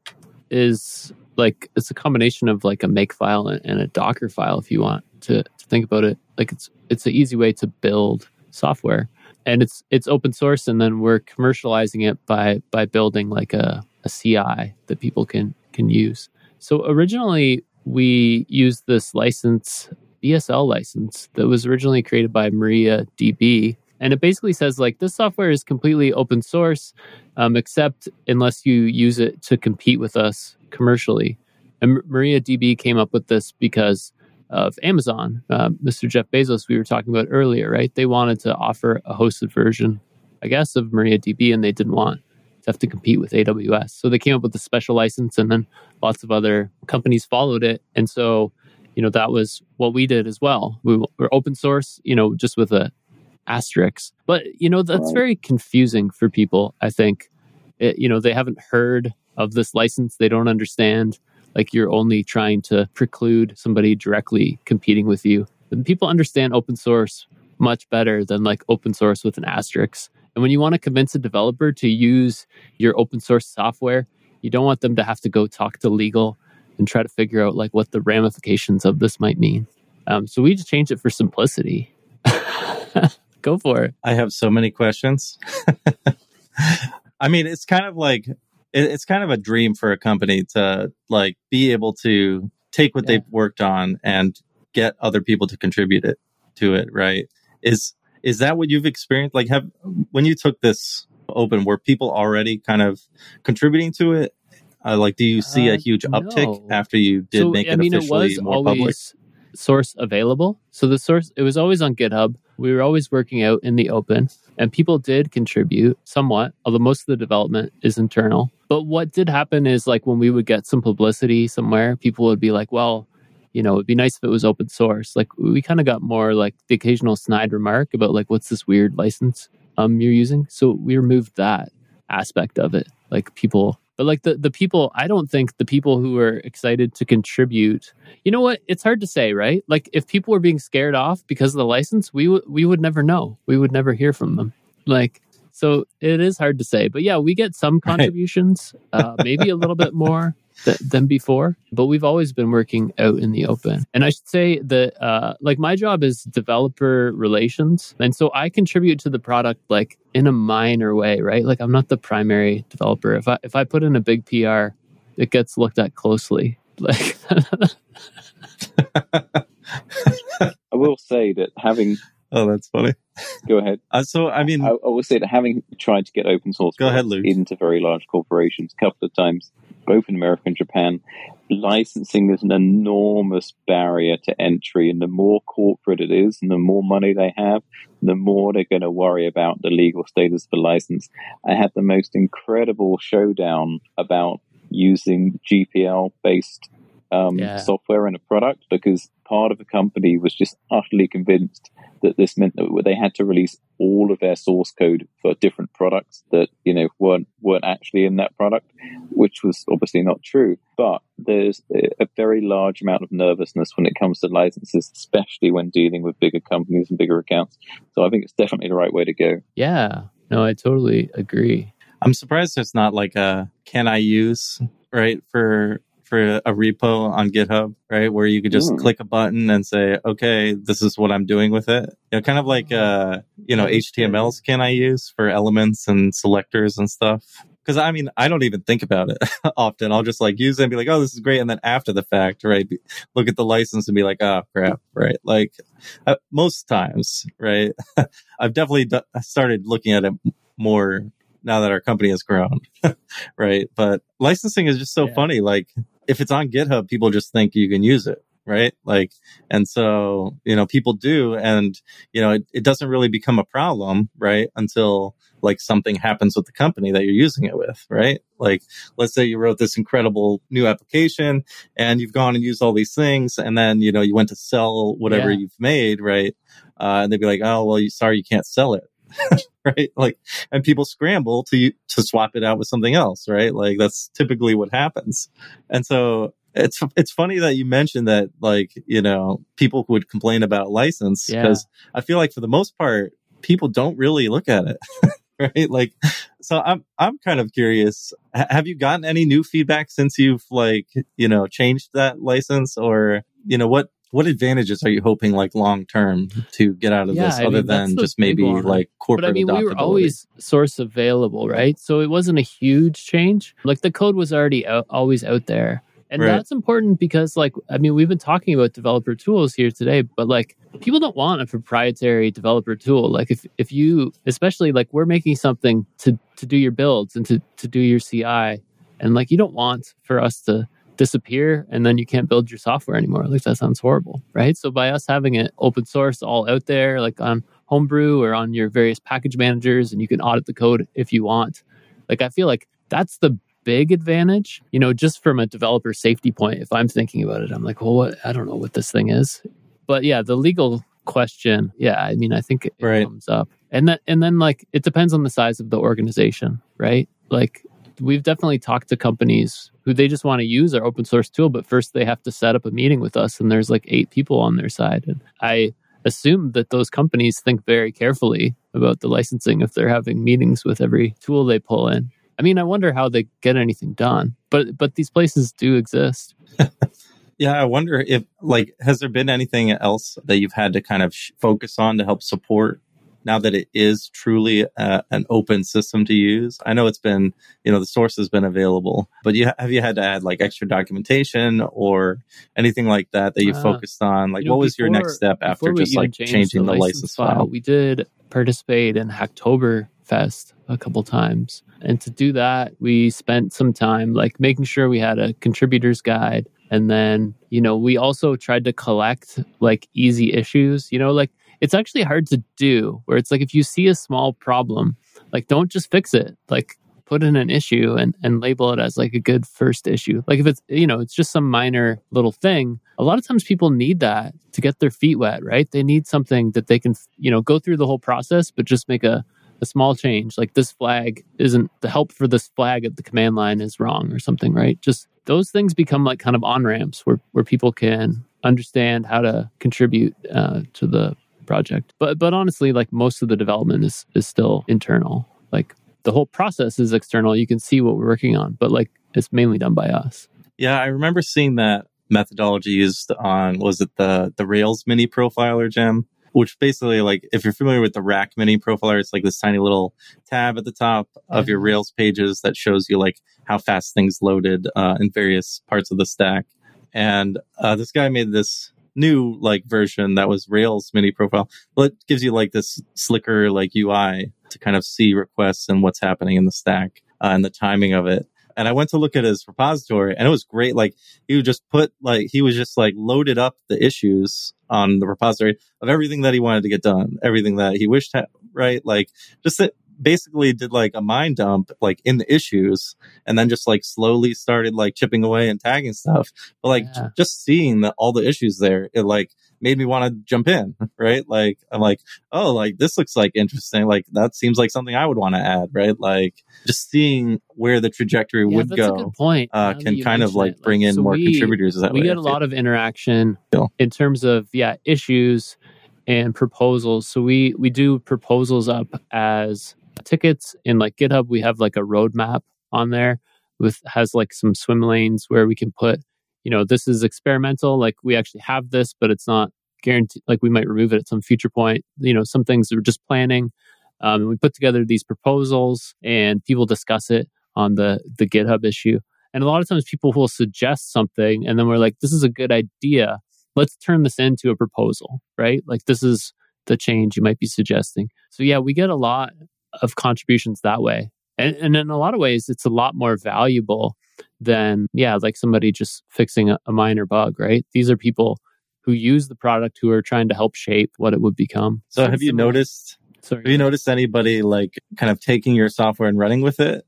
is like it's a combination of like a Makefile and a Dockerfile if you want to, to think about it. Like it's it's an easy way to build software. And it's it's open source and then we're commercializing it by by building like a, a CI that people can can use. So originally we used this license BSL license that was originally created by Maria DB. and it basically says like this software is completely open source, um, except unless you use it to compete with us commercially. And MariaDB came up with this because of Amazon. Uh, Mr. Jeff Bezos, we were talking about earlier, right? They wanted to offer a hosted version, I guess, of MariaDB, and they didn't want have to compete with AWS. So they came up with a special license, and then lots of other companies followed it. And so, you know, that was what we did as well. We were open source, you know, just with a asterisk. But, you know, that's right. very confusing for people, I think. It, you know, they haven't heard of this license, they don't understand. Like you're only trying to preclude somebody directly competing with you. And people understand open source much better than like open source with an asterisk. And when you want to convince a developer to use your open source software, you don't want them to have to go talk to legal and try to figure out like what the ramifications of this might mean. Um, so we just changed it for simplicity. Go for it. I have so many questions. I mean, it's kind of like it, it's kind of a dream for a company to like be able to take what Yeah. they've worked on and get other people to contribute it to it. Right? Is is that what you've experienced? Like, have when you took this open, were people already kind of contributing to it? Uh, like, do you see a Uh, huge uptick no. after you did so make it I mean, it officially was more public? source available. So the source it was always on GitHub. We were always working out in the open, and people did contribute somewhat. Although most of the development is internal. But what did happen is like when we would get some publicity somewhere, people would be like, "Well." You know, it'd be nice if it was open source. Like we kind of got more like the occasional snide remark about like, what's this weird license um you're using? So we removed that aspect of it. Like people, but like the the people, I don't think the people who are excited to contribute. You know what? It's hard to say, right? Like if people were being scared off because of the license, we would we would never know. We would never hear from them. Like so, it is hard to say. But yeah, we get some Right. contributions, uh, maybe a little bit more. Th- Than before, but we've always been working out in the open. And I should say that, uh, like, my job is developer relations. And so I contribute to the product, like, in a minor way, right? Like, I'm not the primary developer. If I, if I put in a big PR, it gets looked at closely. Like, I will say that having Oh, that's funny. go ahead. Uh, so, I mean, I, I will say that having tried to get open source Go ahead, Luke. into very large corporations a couple of times, both in America and Japan, licensing is an enormous barrier to entry. And the more corporate it is, and the more money they have, the more they're going to worry about the legal status of the license. I had the most incredible showdown about using GPL based um, Yeah. software and a product because part of the company was just utterly convinced that this meant that they had to release all of their source code for different products that you know weren't weren't actually in that product, which was obviously not true. But there's a a very large amount of nervousness when it comes to licenses, especially when dealing with bigger companies and bigger accounts. So I think it's definitely the right way to go. yeah, no, I totally agree. I'm surprised there's not like a can I use right for for a repo on GitHub, right? Where you could just Mm. click a button and say, okay, this is what I'm doing with it. You know, kind of like uh, you know, HTML's can I use for elements and selectors and stuff. Because I mean, I don't even think about it often. I'll just like use it and be like, "Oh, this is great," and then after the fact, right, look at the license and be like, "Oh, crap," right? Like uh, most times, right? I've definitely d- started looking at it more now that our company has grown, right? But licensing is just so Yeah. funny. Like if it's on GitHub, people just think you can use it, right? Like, and so, you know, people do. And, you know, it, it doesn't really become a problem, right? Until like something happens with the company that you're using it with, right? Like, let's say you wrote this incredible new application and you've gone and used all these things. And then, you know, you went to sell whatever Yeah. you've made, right? Uh, and they'd be like, oh, well, you, sorry, you can't sell it. right? Like, and people scramble to to swap it out with something else, right? Like that's typically what happens. And so it's it's funny that you mentioned that, like you know, people would complain about license Yeah. because I feel like for the most part, people don't really look at it, right? Like, so I'm I'm kind of curious. H- have you gotten any new feedback since you've like you know changed that license, or you know what? What advantages are you hoping, like long term, to get out of Yeah, this, I other mean, than just maybe like corporate but I mean, we were always source available, right? So it wasn't a huge change. Like the code was already out, always out there. And Right. that's important because, like, I mean, we've been talking about developer tools here today, but like, people don't want a proprietary developer tool. Like, if, if you, especially like, we're making something to, to do your builds and to, to do your CI, and like, you don't want for us to disappear and then you can't build your software anymore. Like, that sounds horrible, right? So, by us having it open source all out there, like on Homebrew or on your various package managers, and you can audit the code if you want. Like, I feel like that's the big advantage, you know, just from a developer safety point. If I'm thinking about it, I'm like, well, what? I don't know what this thing is. But yeah, the legal question, yeah, I mean, I think it Right. comes up. And that, and then like, it depends on the size of the organization, right? Like, we've definitely talked to companies who they just want to use our open source tool, but first they have to set up a meeting with us, and there's like eight people on their side. And I assume that those companies think very carefully about the licensing if they're having meetings with every tool they pull in. I mean, I wonder how they get anything done, but but these places do exist. Yeah, I wonder if like has there been anything else that you've had to kind of sh- focus on to help support now that it is truly uh, an open system to use? I know it's been, you know, the source has been available, but you have you had to add like extra documentation or anything like that that you Uh, focused on? Like, you know, what was your next step after just like changing the, license file? we did participate in Hacktoberfest a couple times. And to do that, we spent some time like making sure we had a contributor's guide. And then, you know, we also tried to collect like easy issues, you know, like it's actually hard to do where it's like if you see a small problem, like don't just fix it. Like put in an issue and, and label it as like a good first issue. Like if it's, you know, it's just some minor little thing. A lot of times people need that to get their feet wet, right? They need something that they can, you know, go through the whole process, but just make a, a small change. Like this flag isn't the help for this flag at the command line is wrong or something, right? Just those things become like kind of on ramps where, where people can understand how to contribute uh, to the project. But but honestly, like most of the development is is still internal. Like the whole process is external. You can see what we're working on, but like it's mainly done by us. Yeah, I remember seeing that methodology used on was it the the Rails mini profiler gem, which basically like if you're familiar with the Rack mini profiler, it's like this tiny little tab at the top of your Rails pages that shows you like how fast things loaded uh, in various parts of the stack. And uh, this guy made this new like version that was Rails mini profile. Well, it gives you like this slicker like UI to kind of see requests and what's happening in the stack uh, and the timing of it. And I went to look at his repository and it was great. Like he would just put like, he was just like loaded up the issues on the repository of everything that he wanted to get done, everything that he wished, to, right? Like just that basically did like a mind dump like in the issues and then just like slowly started like chipping away and tagging stuff. But like Yeah. j- just seeing that all the issues there, it like made me want to jump in, right? Like I'm like, oh, like this looks like interesting. Like that seems like something I would want to add, right? Like just seeing where the trajectory Yeah, would go point. uh, can kind of like it. bring in so more we- contributors that we way. get a lot of interaction Yeah. in terms of yeah issues and proposals so we we do proposals up as tickets in like github we have like a roadmap on there with has like some swim lanes where we can put you know this is experimental like we actually have this but it's not guaranteed like we might remove it at some future point you know some things we're just planning um, we put together these proposals and people discuss it on the the github issue and a lot of times people will suggest something and then we're like, this is a good idea. Let's turn this into a proposal, right? Like this is the change you might be suggesting. So yeah, we get a lot of contributions that way. And, and in a lot of ways, it's a lot more valuable than, yeah, like somebody just fixing a, a minor bug, right? These are people who use the product who are trying to help shape what it would become. So have you Similar- noticed? Sorry. Have you noticed anybody like kind of taking your software and running with it?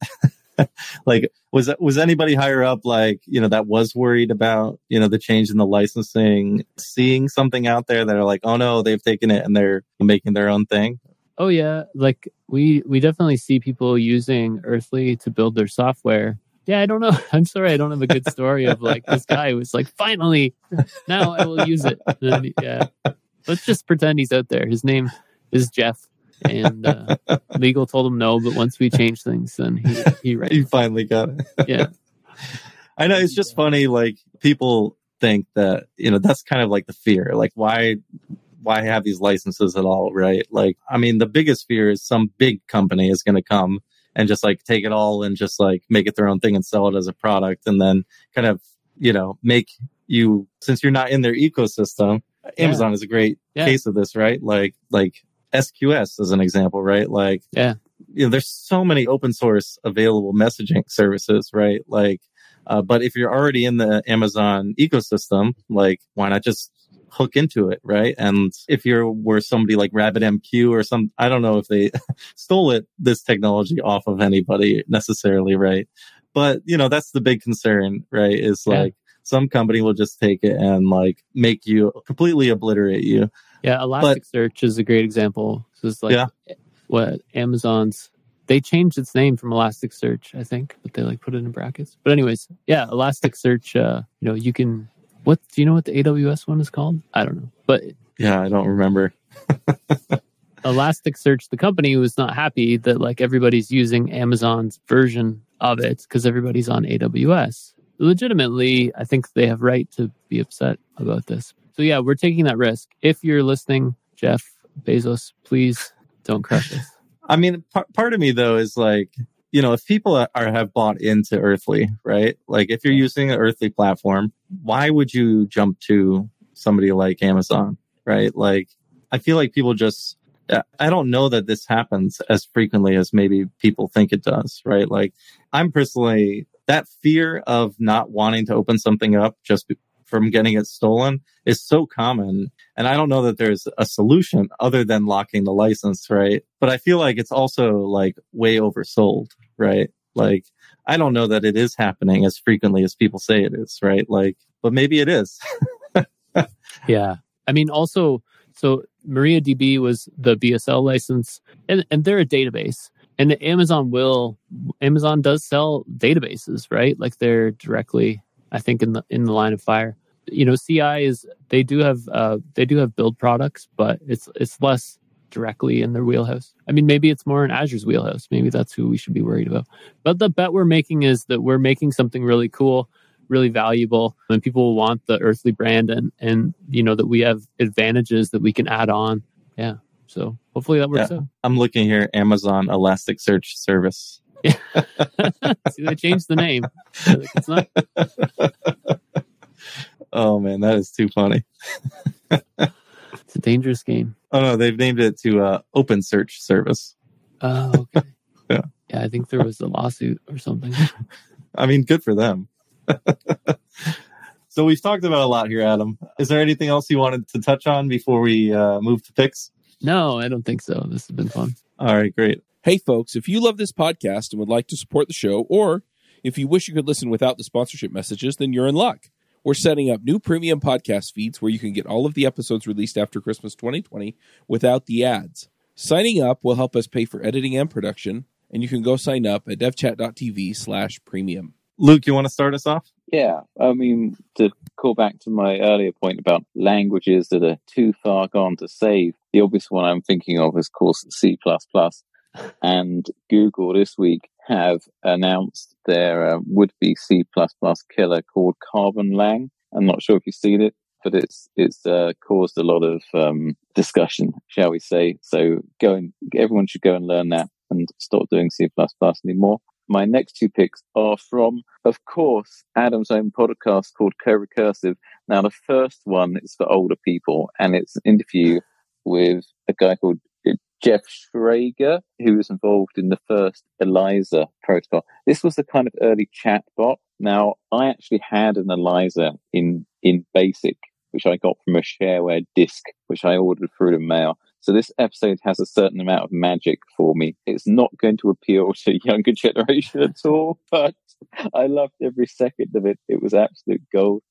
like was was anybody higher up like you know that was worried about you know the change in the licensing, seeing something out there that are like, oh no, they've taken it and they're making their own thing. Oh yeah, like we we definitely see people using Earthly to build their software. Yeah, I don't know. I'm sorry, I don't have a good story of like this guy was like, finally, now I will use it. Then, yeah, let's just pretend he's out there. His name is Jeff, and uh, legal told him no, but once we change things, then he he. You finally got it. Yeah, I know it's just funny. Like people think that you know that's kind of like the fear. Like why why have these licenses at all, right? Like I mean, the biggest fear is some big company is going to come and just like take it all and just like make it their own thing and sell it as a product, and then kind of you know make you since you're not in their ecosystem. Yeah. Amazon is a great Yeah. case of this, right? Like like SQS as an example, right? Like Yeah. you know, there's so many open source available messaging services, right? Like, uh, but if you're already in the Amazon ecosystem, like, why not just hook into it, right? And if you're were somebody like RabbitMQ or some, I don't know if they stole it, this technology off of anybody necessarily, right? But you know, that's the big concern, right? Is Yeah. like some company will just take it and like make you completely obliterate you. yeah. Elasticsearch is a great example. This is like Yeah. what Amazon's. They changed its name from Elasticsearch, I think, but they like put it in brackets. But anyways, yeah, Elasticsearch. Uh, you know, you can. What do you know? What the AWS one is called? I don't know, but Yeah, I don't remember. Elasticsearch, the company, was not happy that like everybody's using Amazon's version of it because everybody's on AWS. Legitimately, I think they have right to be upset about this. So yeah, we're taking that risk. If you're listening, Jeff Bezos, please Don't crush us. I mean, part, part of me though is like, you know, if people are, have bought into Earthly, right? Like if you're using an Earthly platform, why would you jump to somebody like Amazon, right? Like I feel like people just I don't know that this happens as frequently as maybe people think it does, right? Like I'm personally that fear of not wanting to open something up just from getting it stolen is so common. And I don't know that there's a solution other than locking the license, right? But I feel like it's also like way oversold, right? Like, I don't know that it is happening as frequently as people say it is, right? Like, but maybe it is. yeah. I mean, also, so MariaDB was the BSL license, and, and they're a database. And Amazon will, Amazon does sell databases, right? Like they're directly, I think, in the in the line of fire. You know, CI is they do have uh, they do have build products, but it's it's less directly in their wheelhouse. I mean, maybe it's more in Azure's wheelhouse. Maybe that's who we should be worried about. But the bet we're making is that we're making something really cool, really valuable, and people will want the Earthly brand, and and you know that we have advantages that we can add on. Yeah. So hopefully that works yeah. out. I'm looking here, Amazon Elasticsearch Service. See, they changed the name. It's not. oh man, that is too funny. it's a dangerous game. Oh no, they've named it to uh, OpenSearch Service. Oh, okay. yeah. Yeah, I think there was a lawsuit or something. I mean, good for them. so we've talked about a lot here, Adam. Is there anything else you wanted to touch on before we uh, move to picks? No, I don't think so. This has been fun. All right, great. Hey, folks, if you love this podcast and would like to support the show, or if you wish you could listen without the sponsorship messages, then you're in luck. We're setting up new premium podcast feeds where you can get all of the episodes released after Christmas 2020 without the ads. Signing up will help us pay for editing and production, and you can go sign up at devchat.tv slash premium. Luke, you want to start us off? Yeah, I mean, to call back to my earlier point about languages that are too far gone to save, the obvious one I'm thinking of is, of course, C and Google this week have announced their uh, would-be C++ killer called Carbon Lang. I'm not sure if you've seen it, but it's it's uh, caused a lot of um, discussion, shall we say? So go and everyone should go and learn that and stop doing C++ anymore. My next two picks are from, of course, Adam's own podcast called CoRecursive. Now, the first one is for older people, and it's an interview with a guy called Jeff Shrager, who was involved in the first ELIZA protocol. This was the kind of early chat bot. Now, I actually had an ELIZA in, in BASIC, which I got from a shareware disk, which I ordered through the mail. So this episode has a certain amount of magic for me. It's not going to appeal to younger generation at all, but I loved every second of it. It was absolute gold.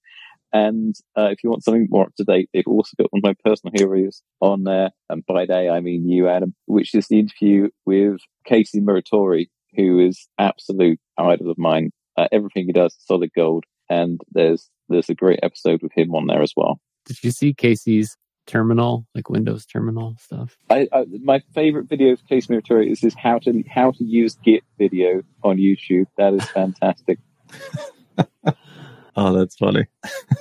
And uh, if you want something more up to date, they've also got one of my personal heroes on there. And by day, I mean you, Adam, which is the interview with Casey Muratori, who is absolute idol of mine. Uh, everything he does, is solid gold. And there's there's a great episode with him on there as well. Did you see Casey's terminal, like Windows terminal stuff? I, I my favorite video of Casey Muratori is his how to how to use Git video on YouTube. That is fantastic. Oh, that's funny.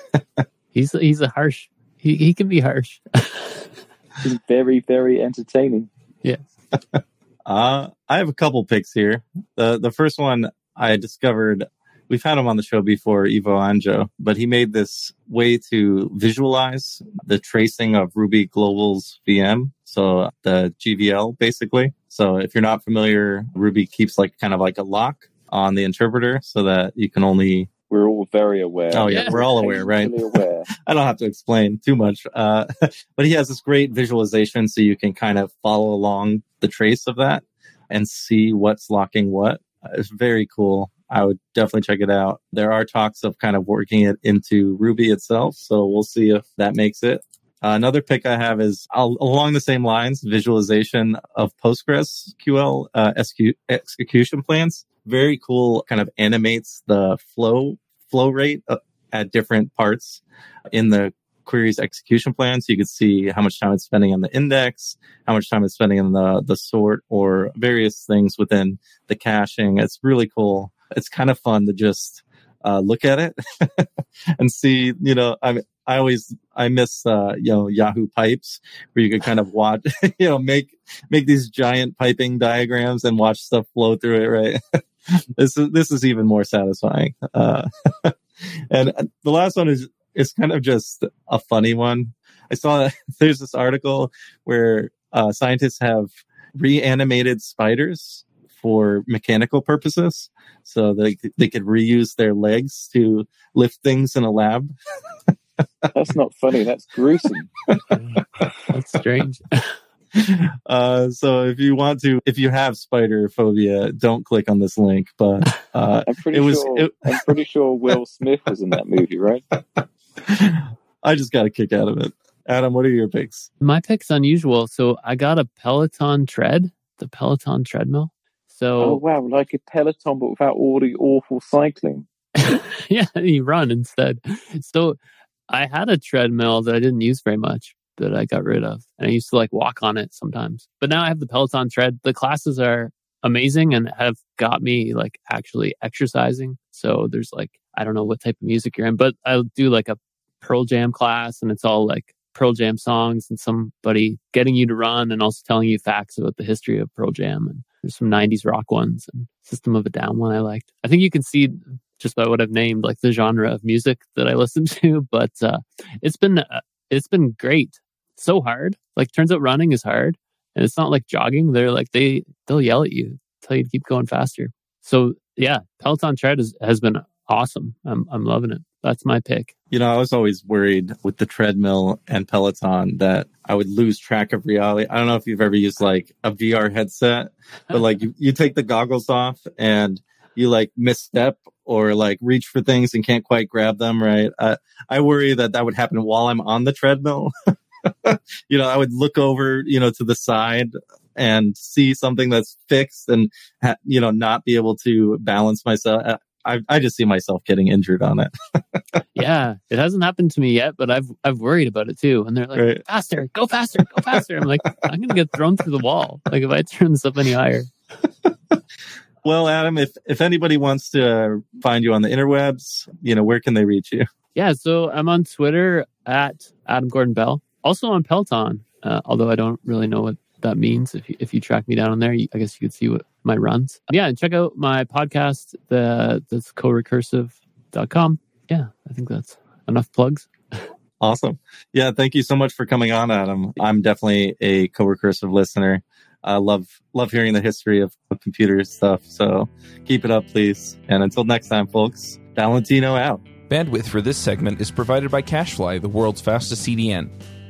he's he's a harsh. He he can be harsh. he's very very entertaining. Yeah. uh, I have a couple picks here. The the first one I discovered. We've had him on the show before, Ivo Anjo, but he made this way to visualize the tracing of Ruby Global's VM. So the GVL basically. So if you're not familiar, Ruby keeps like kind of like a lock on the interpreter so that you can only we're all very aware. Oh yeah, we're all aware, right? Aware. I don't have to explain too much, uh, but he has this great visualization, so you can kind of follow along the trace of that and see what's locking what. Uh, it's very cool. I would definitely check it out. There are talks of kind of working it into Ruby itself, so we'll see if that makes it. Uh, another pick I have is along the same lines, visualization of PostgreSQL uh, SQ, execution plans. Very cool, kind of animates the flow flow rate uh, at different parts in the queries execution plan. So you can see how much time it's spending on the index, how much time it's spending on the, the sort or various things within the caching. It's really cool. It's kind of fun to just uh, look at it and see, you know, I I always I miss uh, you know Yahoo pipes where you could kind of watch you know make make these giant piping diagrams and watch stuff flow through it. Right. this is this is even more satisfying. Uh, and the last one is is kind of just a funny one. I saw there's this article where uh, scientists have reanimated spiders for mechanical purposes. So they, they could reuse their legs to lift things in a lab. That's not funny. That's gruesome. That's strange. Uh, so if you want to, if you have spider phobia, don't click on this link. But uh, I'm pretty was- sure. it- I'm pretty sure Will Smith was in that movie, right? I just got a kick out of it. Adam, what are your picks? My pick's unusual. So I got a Peloton tread, the Peloton treadmill. So Oh So wow, like a Peloton, but without all the awful cycling. yeah, you run instead. So I had a treadmill that I didn't use very much that I got rid of. And I used to like walk on it sometimes. But now I have the Peloton tread. The classes are amazing and have got me like actually exercising. So there's like, I don't know what type of music you're in, but I'll do like a Pearl Jam class and it's all like Pearl Jam songs and somebody getting you to run and also telling you facts about the history of Pearl Jam. And there's some 90s rock ones and System of a Down one I liked. I think you can see just by what I've named, like the genre of music that I listen to. But uh, it's been uh, it's been great. So hard. Like turns out running is hard, and it's not like jogging. They're like they they'll yell at you, tell you to keep going faster. So yeah, Peloton tread is, has been awesome. I'm I'm loving it. That's my pick. You know, I was always worried with the treadmill and Peloton that I would lose track of reality. I don't know if you've ever used like a VR headset, but like you, you take the goggles off and you like misstep or like reach for things and can't quite grab them, right? Uh, I worry that that would happen while I'm on the treadmill. you know, I would look over, you know, to the side and see something that's fixed and, ha- you know, not be able to balance myself. I, I just see myself getting injured on it. yeah, it hasn't happened to me yet, but I've I've worried about it too. And they're like, Right. faster, go faster, go faster. I'm like, I'm gonna get thrown through the wall. Like if I turn this up any higher. Well, Adam, if if anybody wants to find you on the interwebs, you know, where can they reach you? Yeah, so I'm on Twitter at Adam Gordon Bell. Also on Peloton, uh, although I don't really know what that means. If you, if you track me down on there, you, I guess you could see what my runs. Yeah, and check out my podcast. The that's corecursive.com. Yeah, I think that's enough plugs. Awesome. Yeah, thank you so much for coming on, Adam. I'm definitely a co-recursive listener. I love love hearing the history of, of computer stuff. So keep it up, please. And until next time, folks, Valentino out. Bandwidth for this segment is provided by CacheFly, the world's fastest CDN.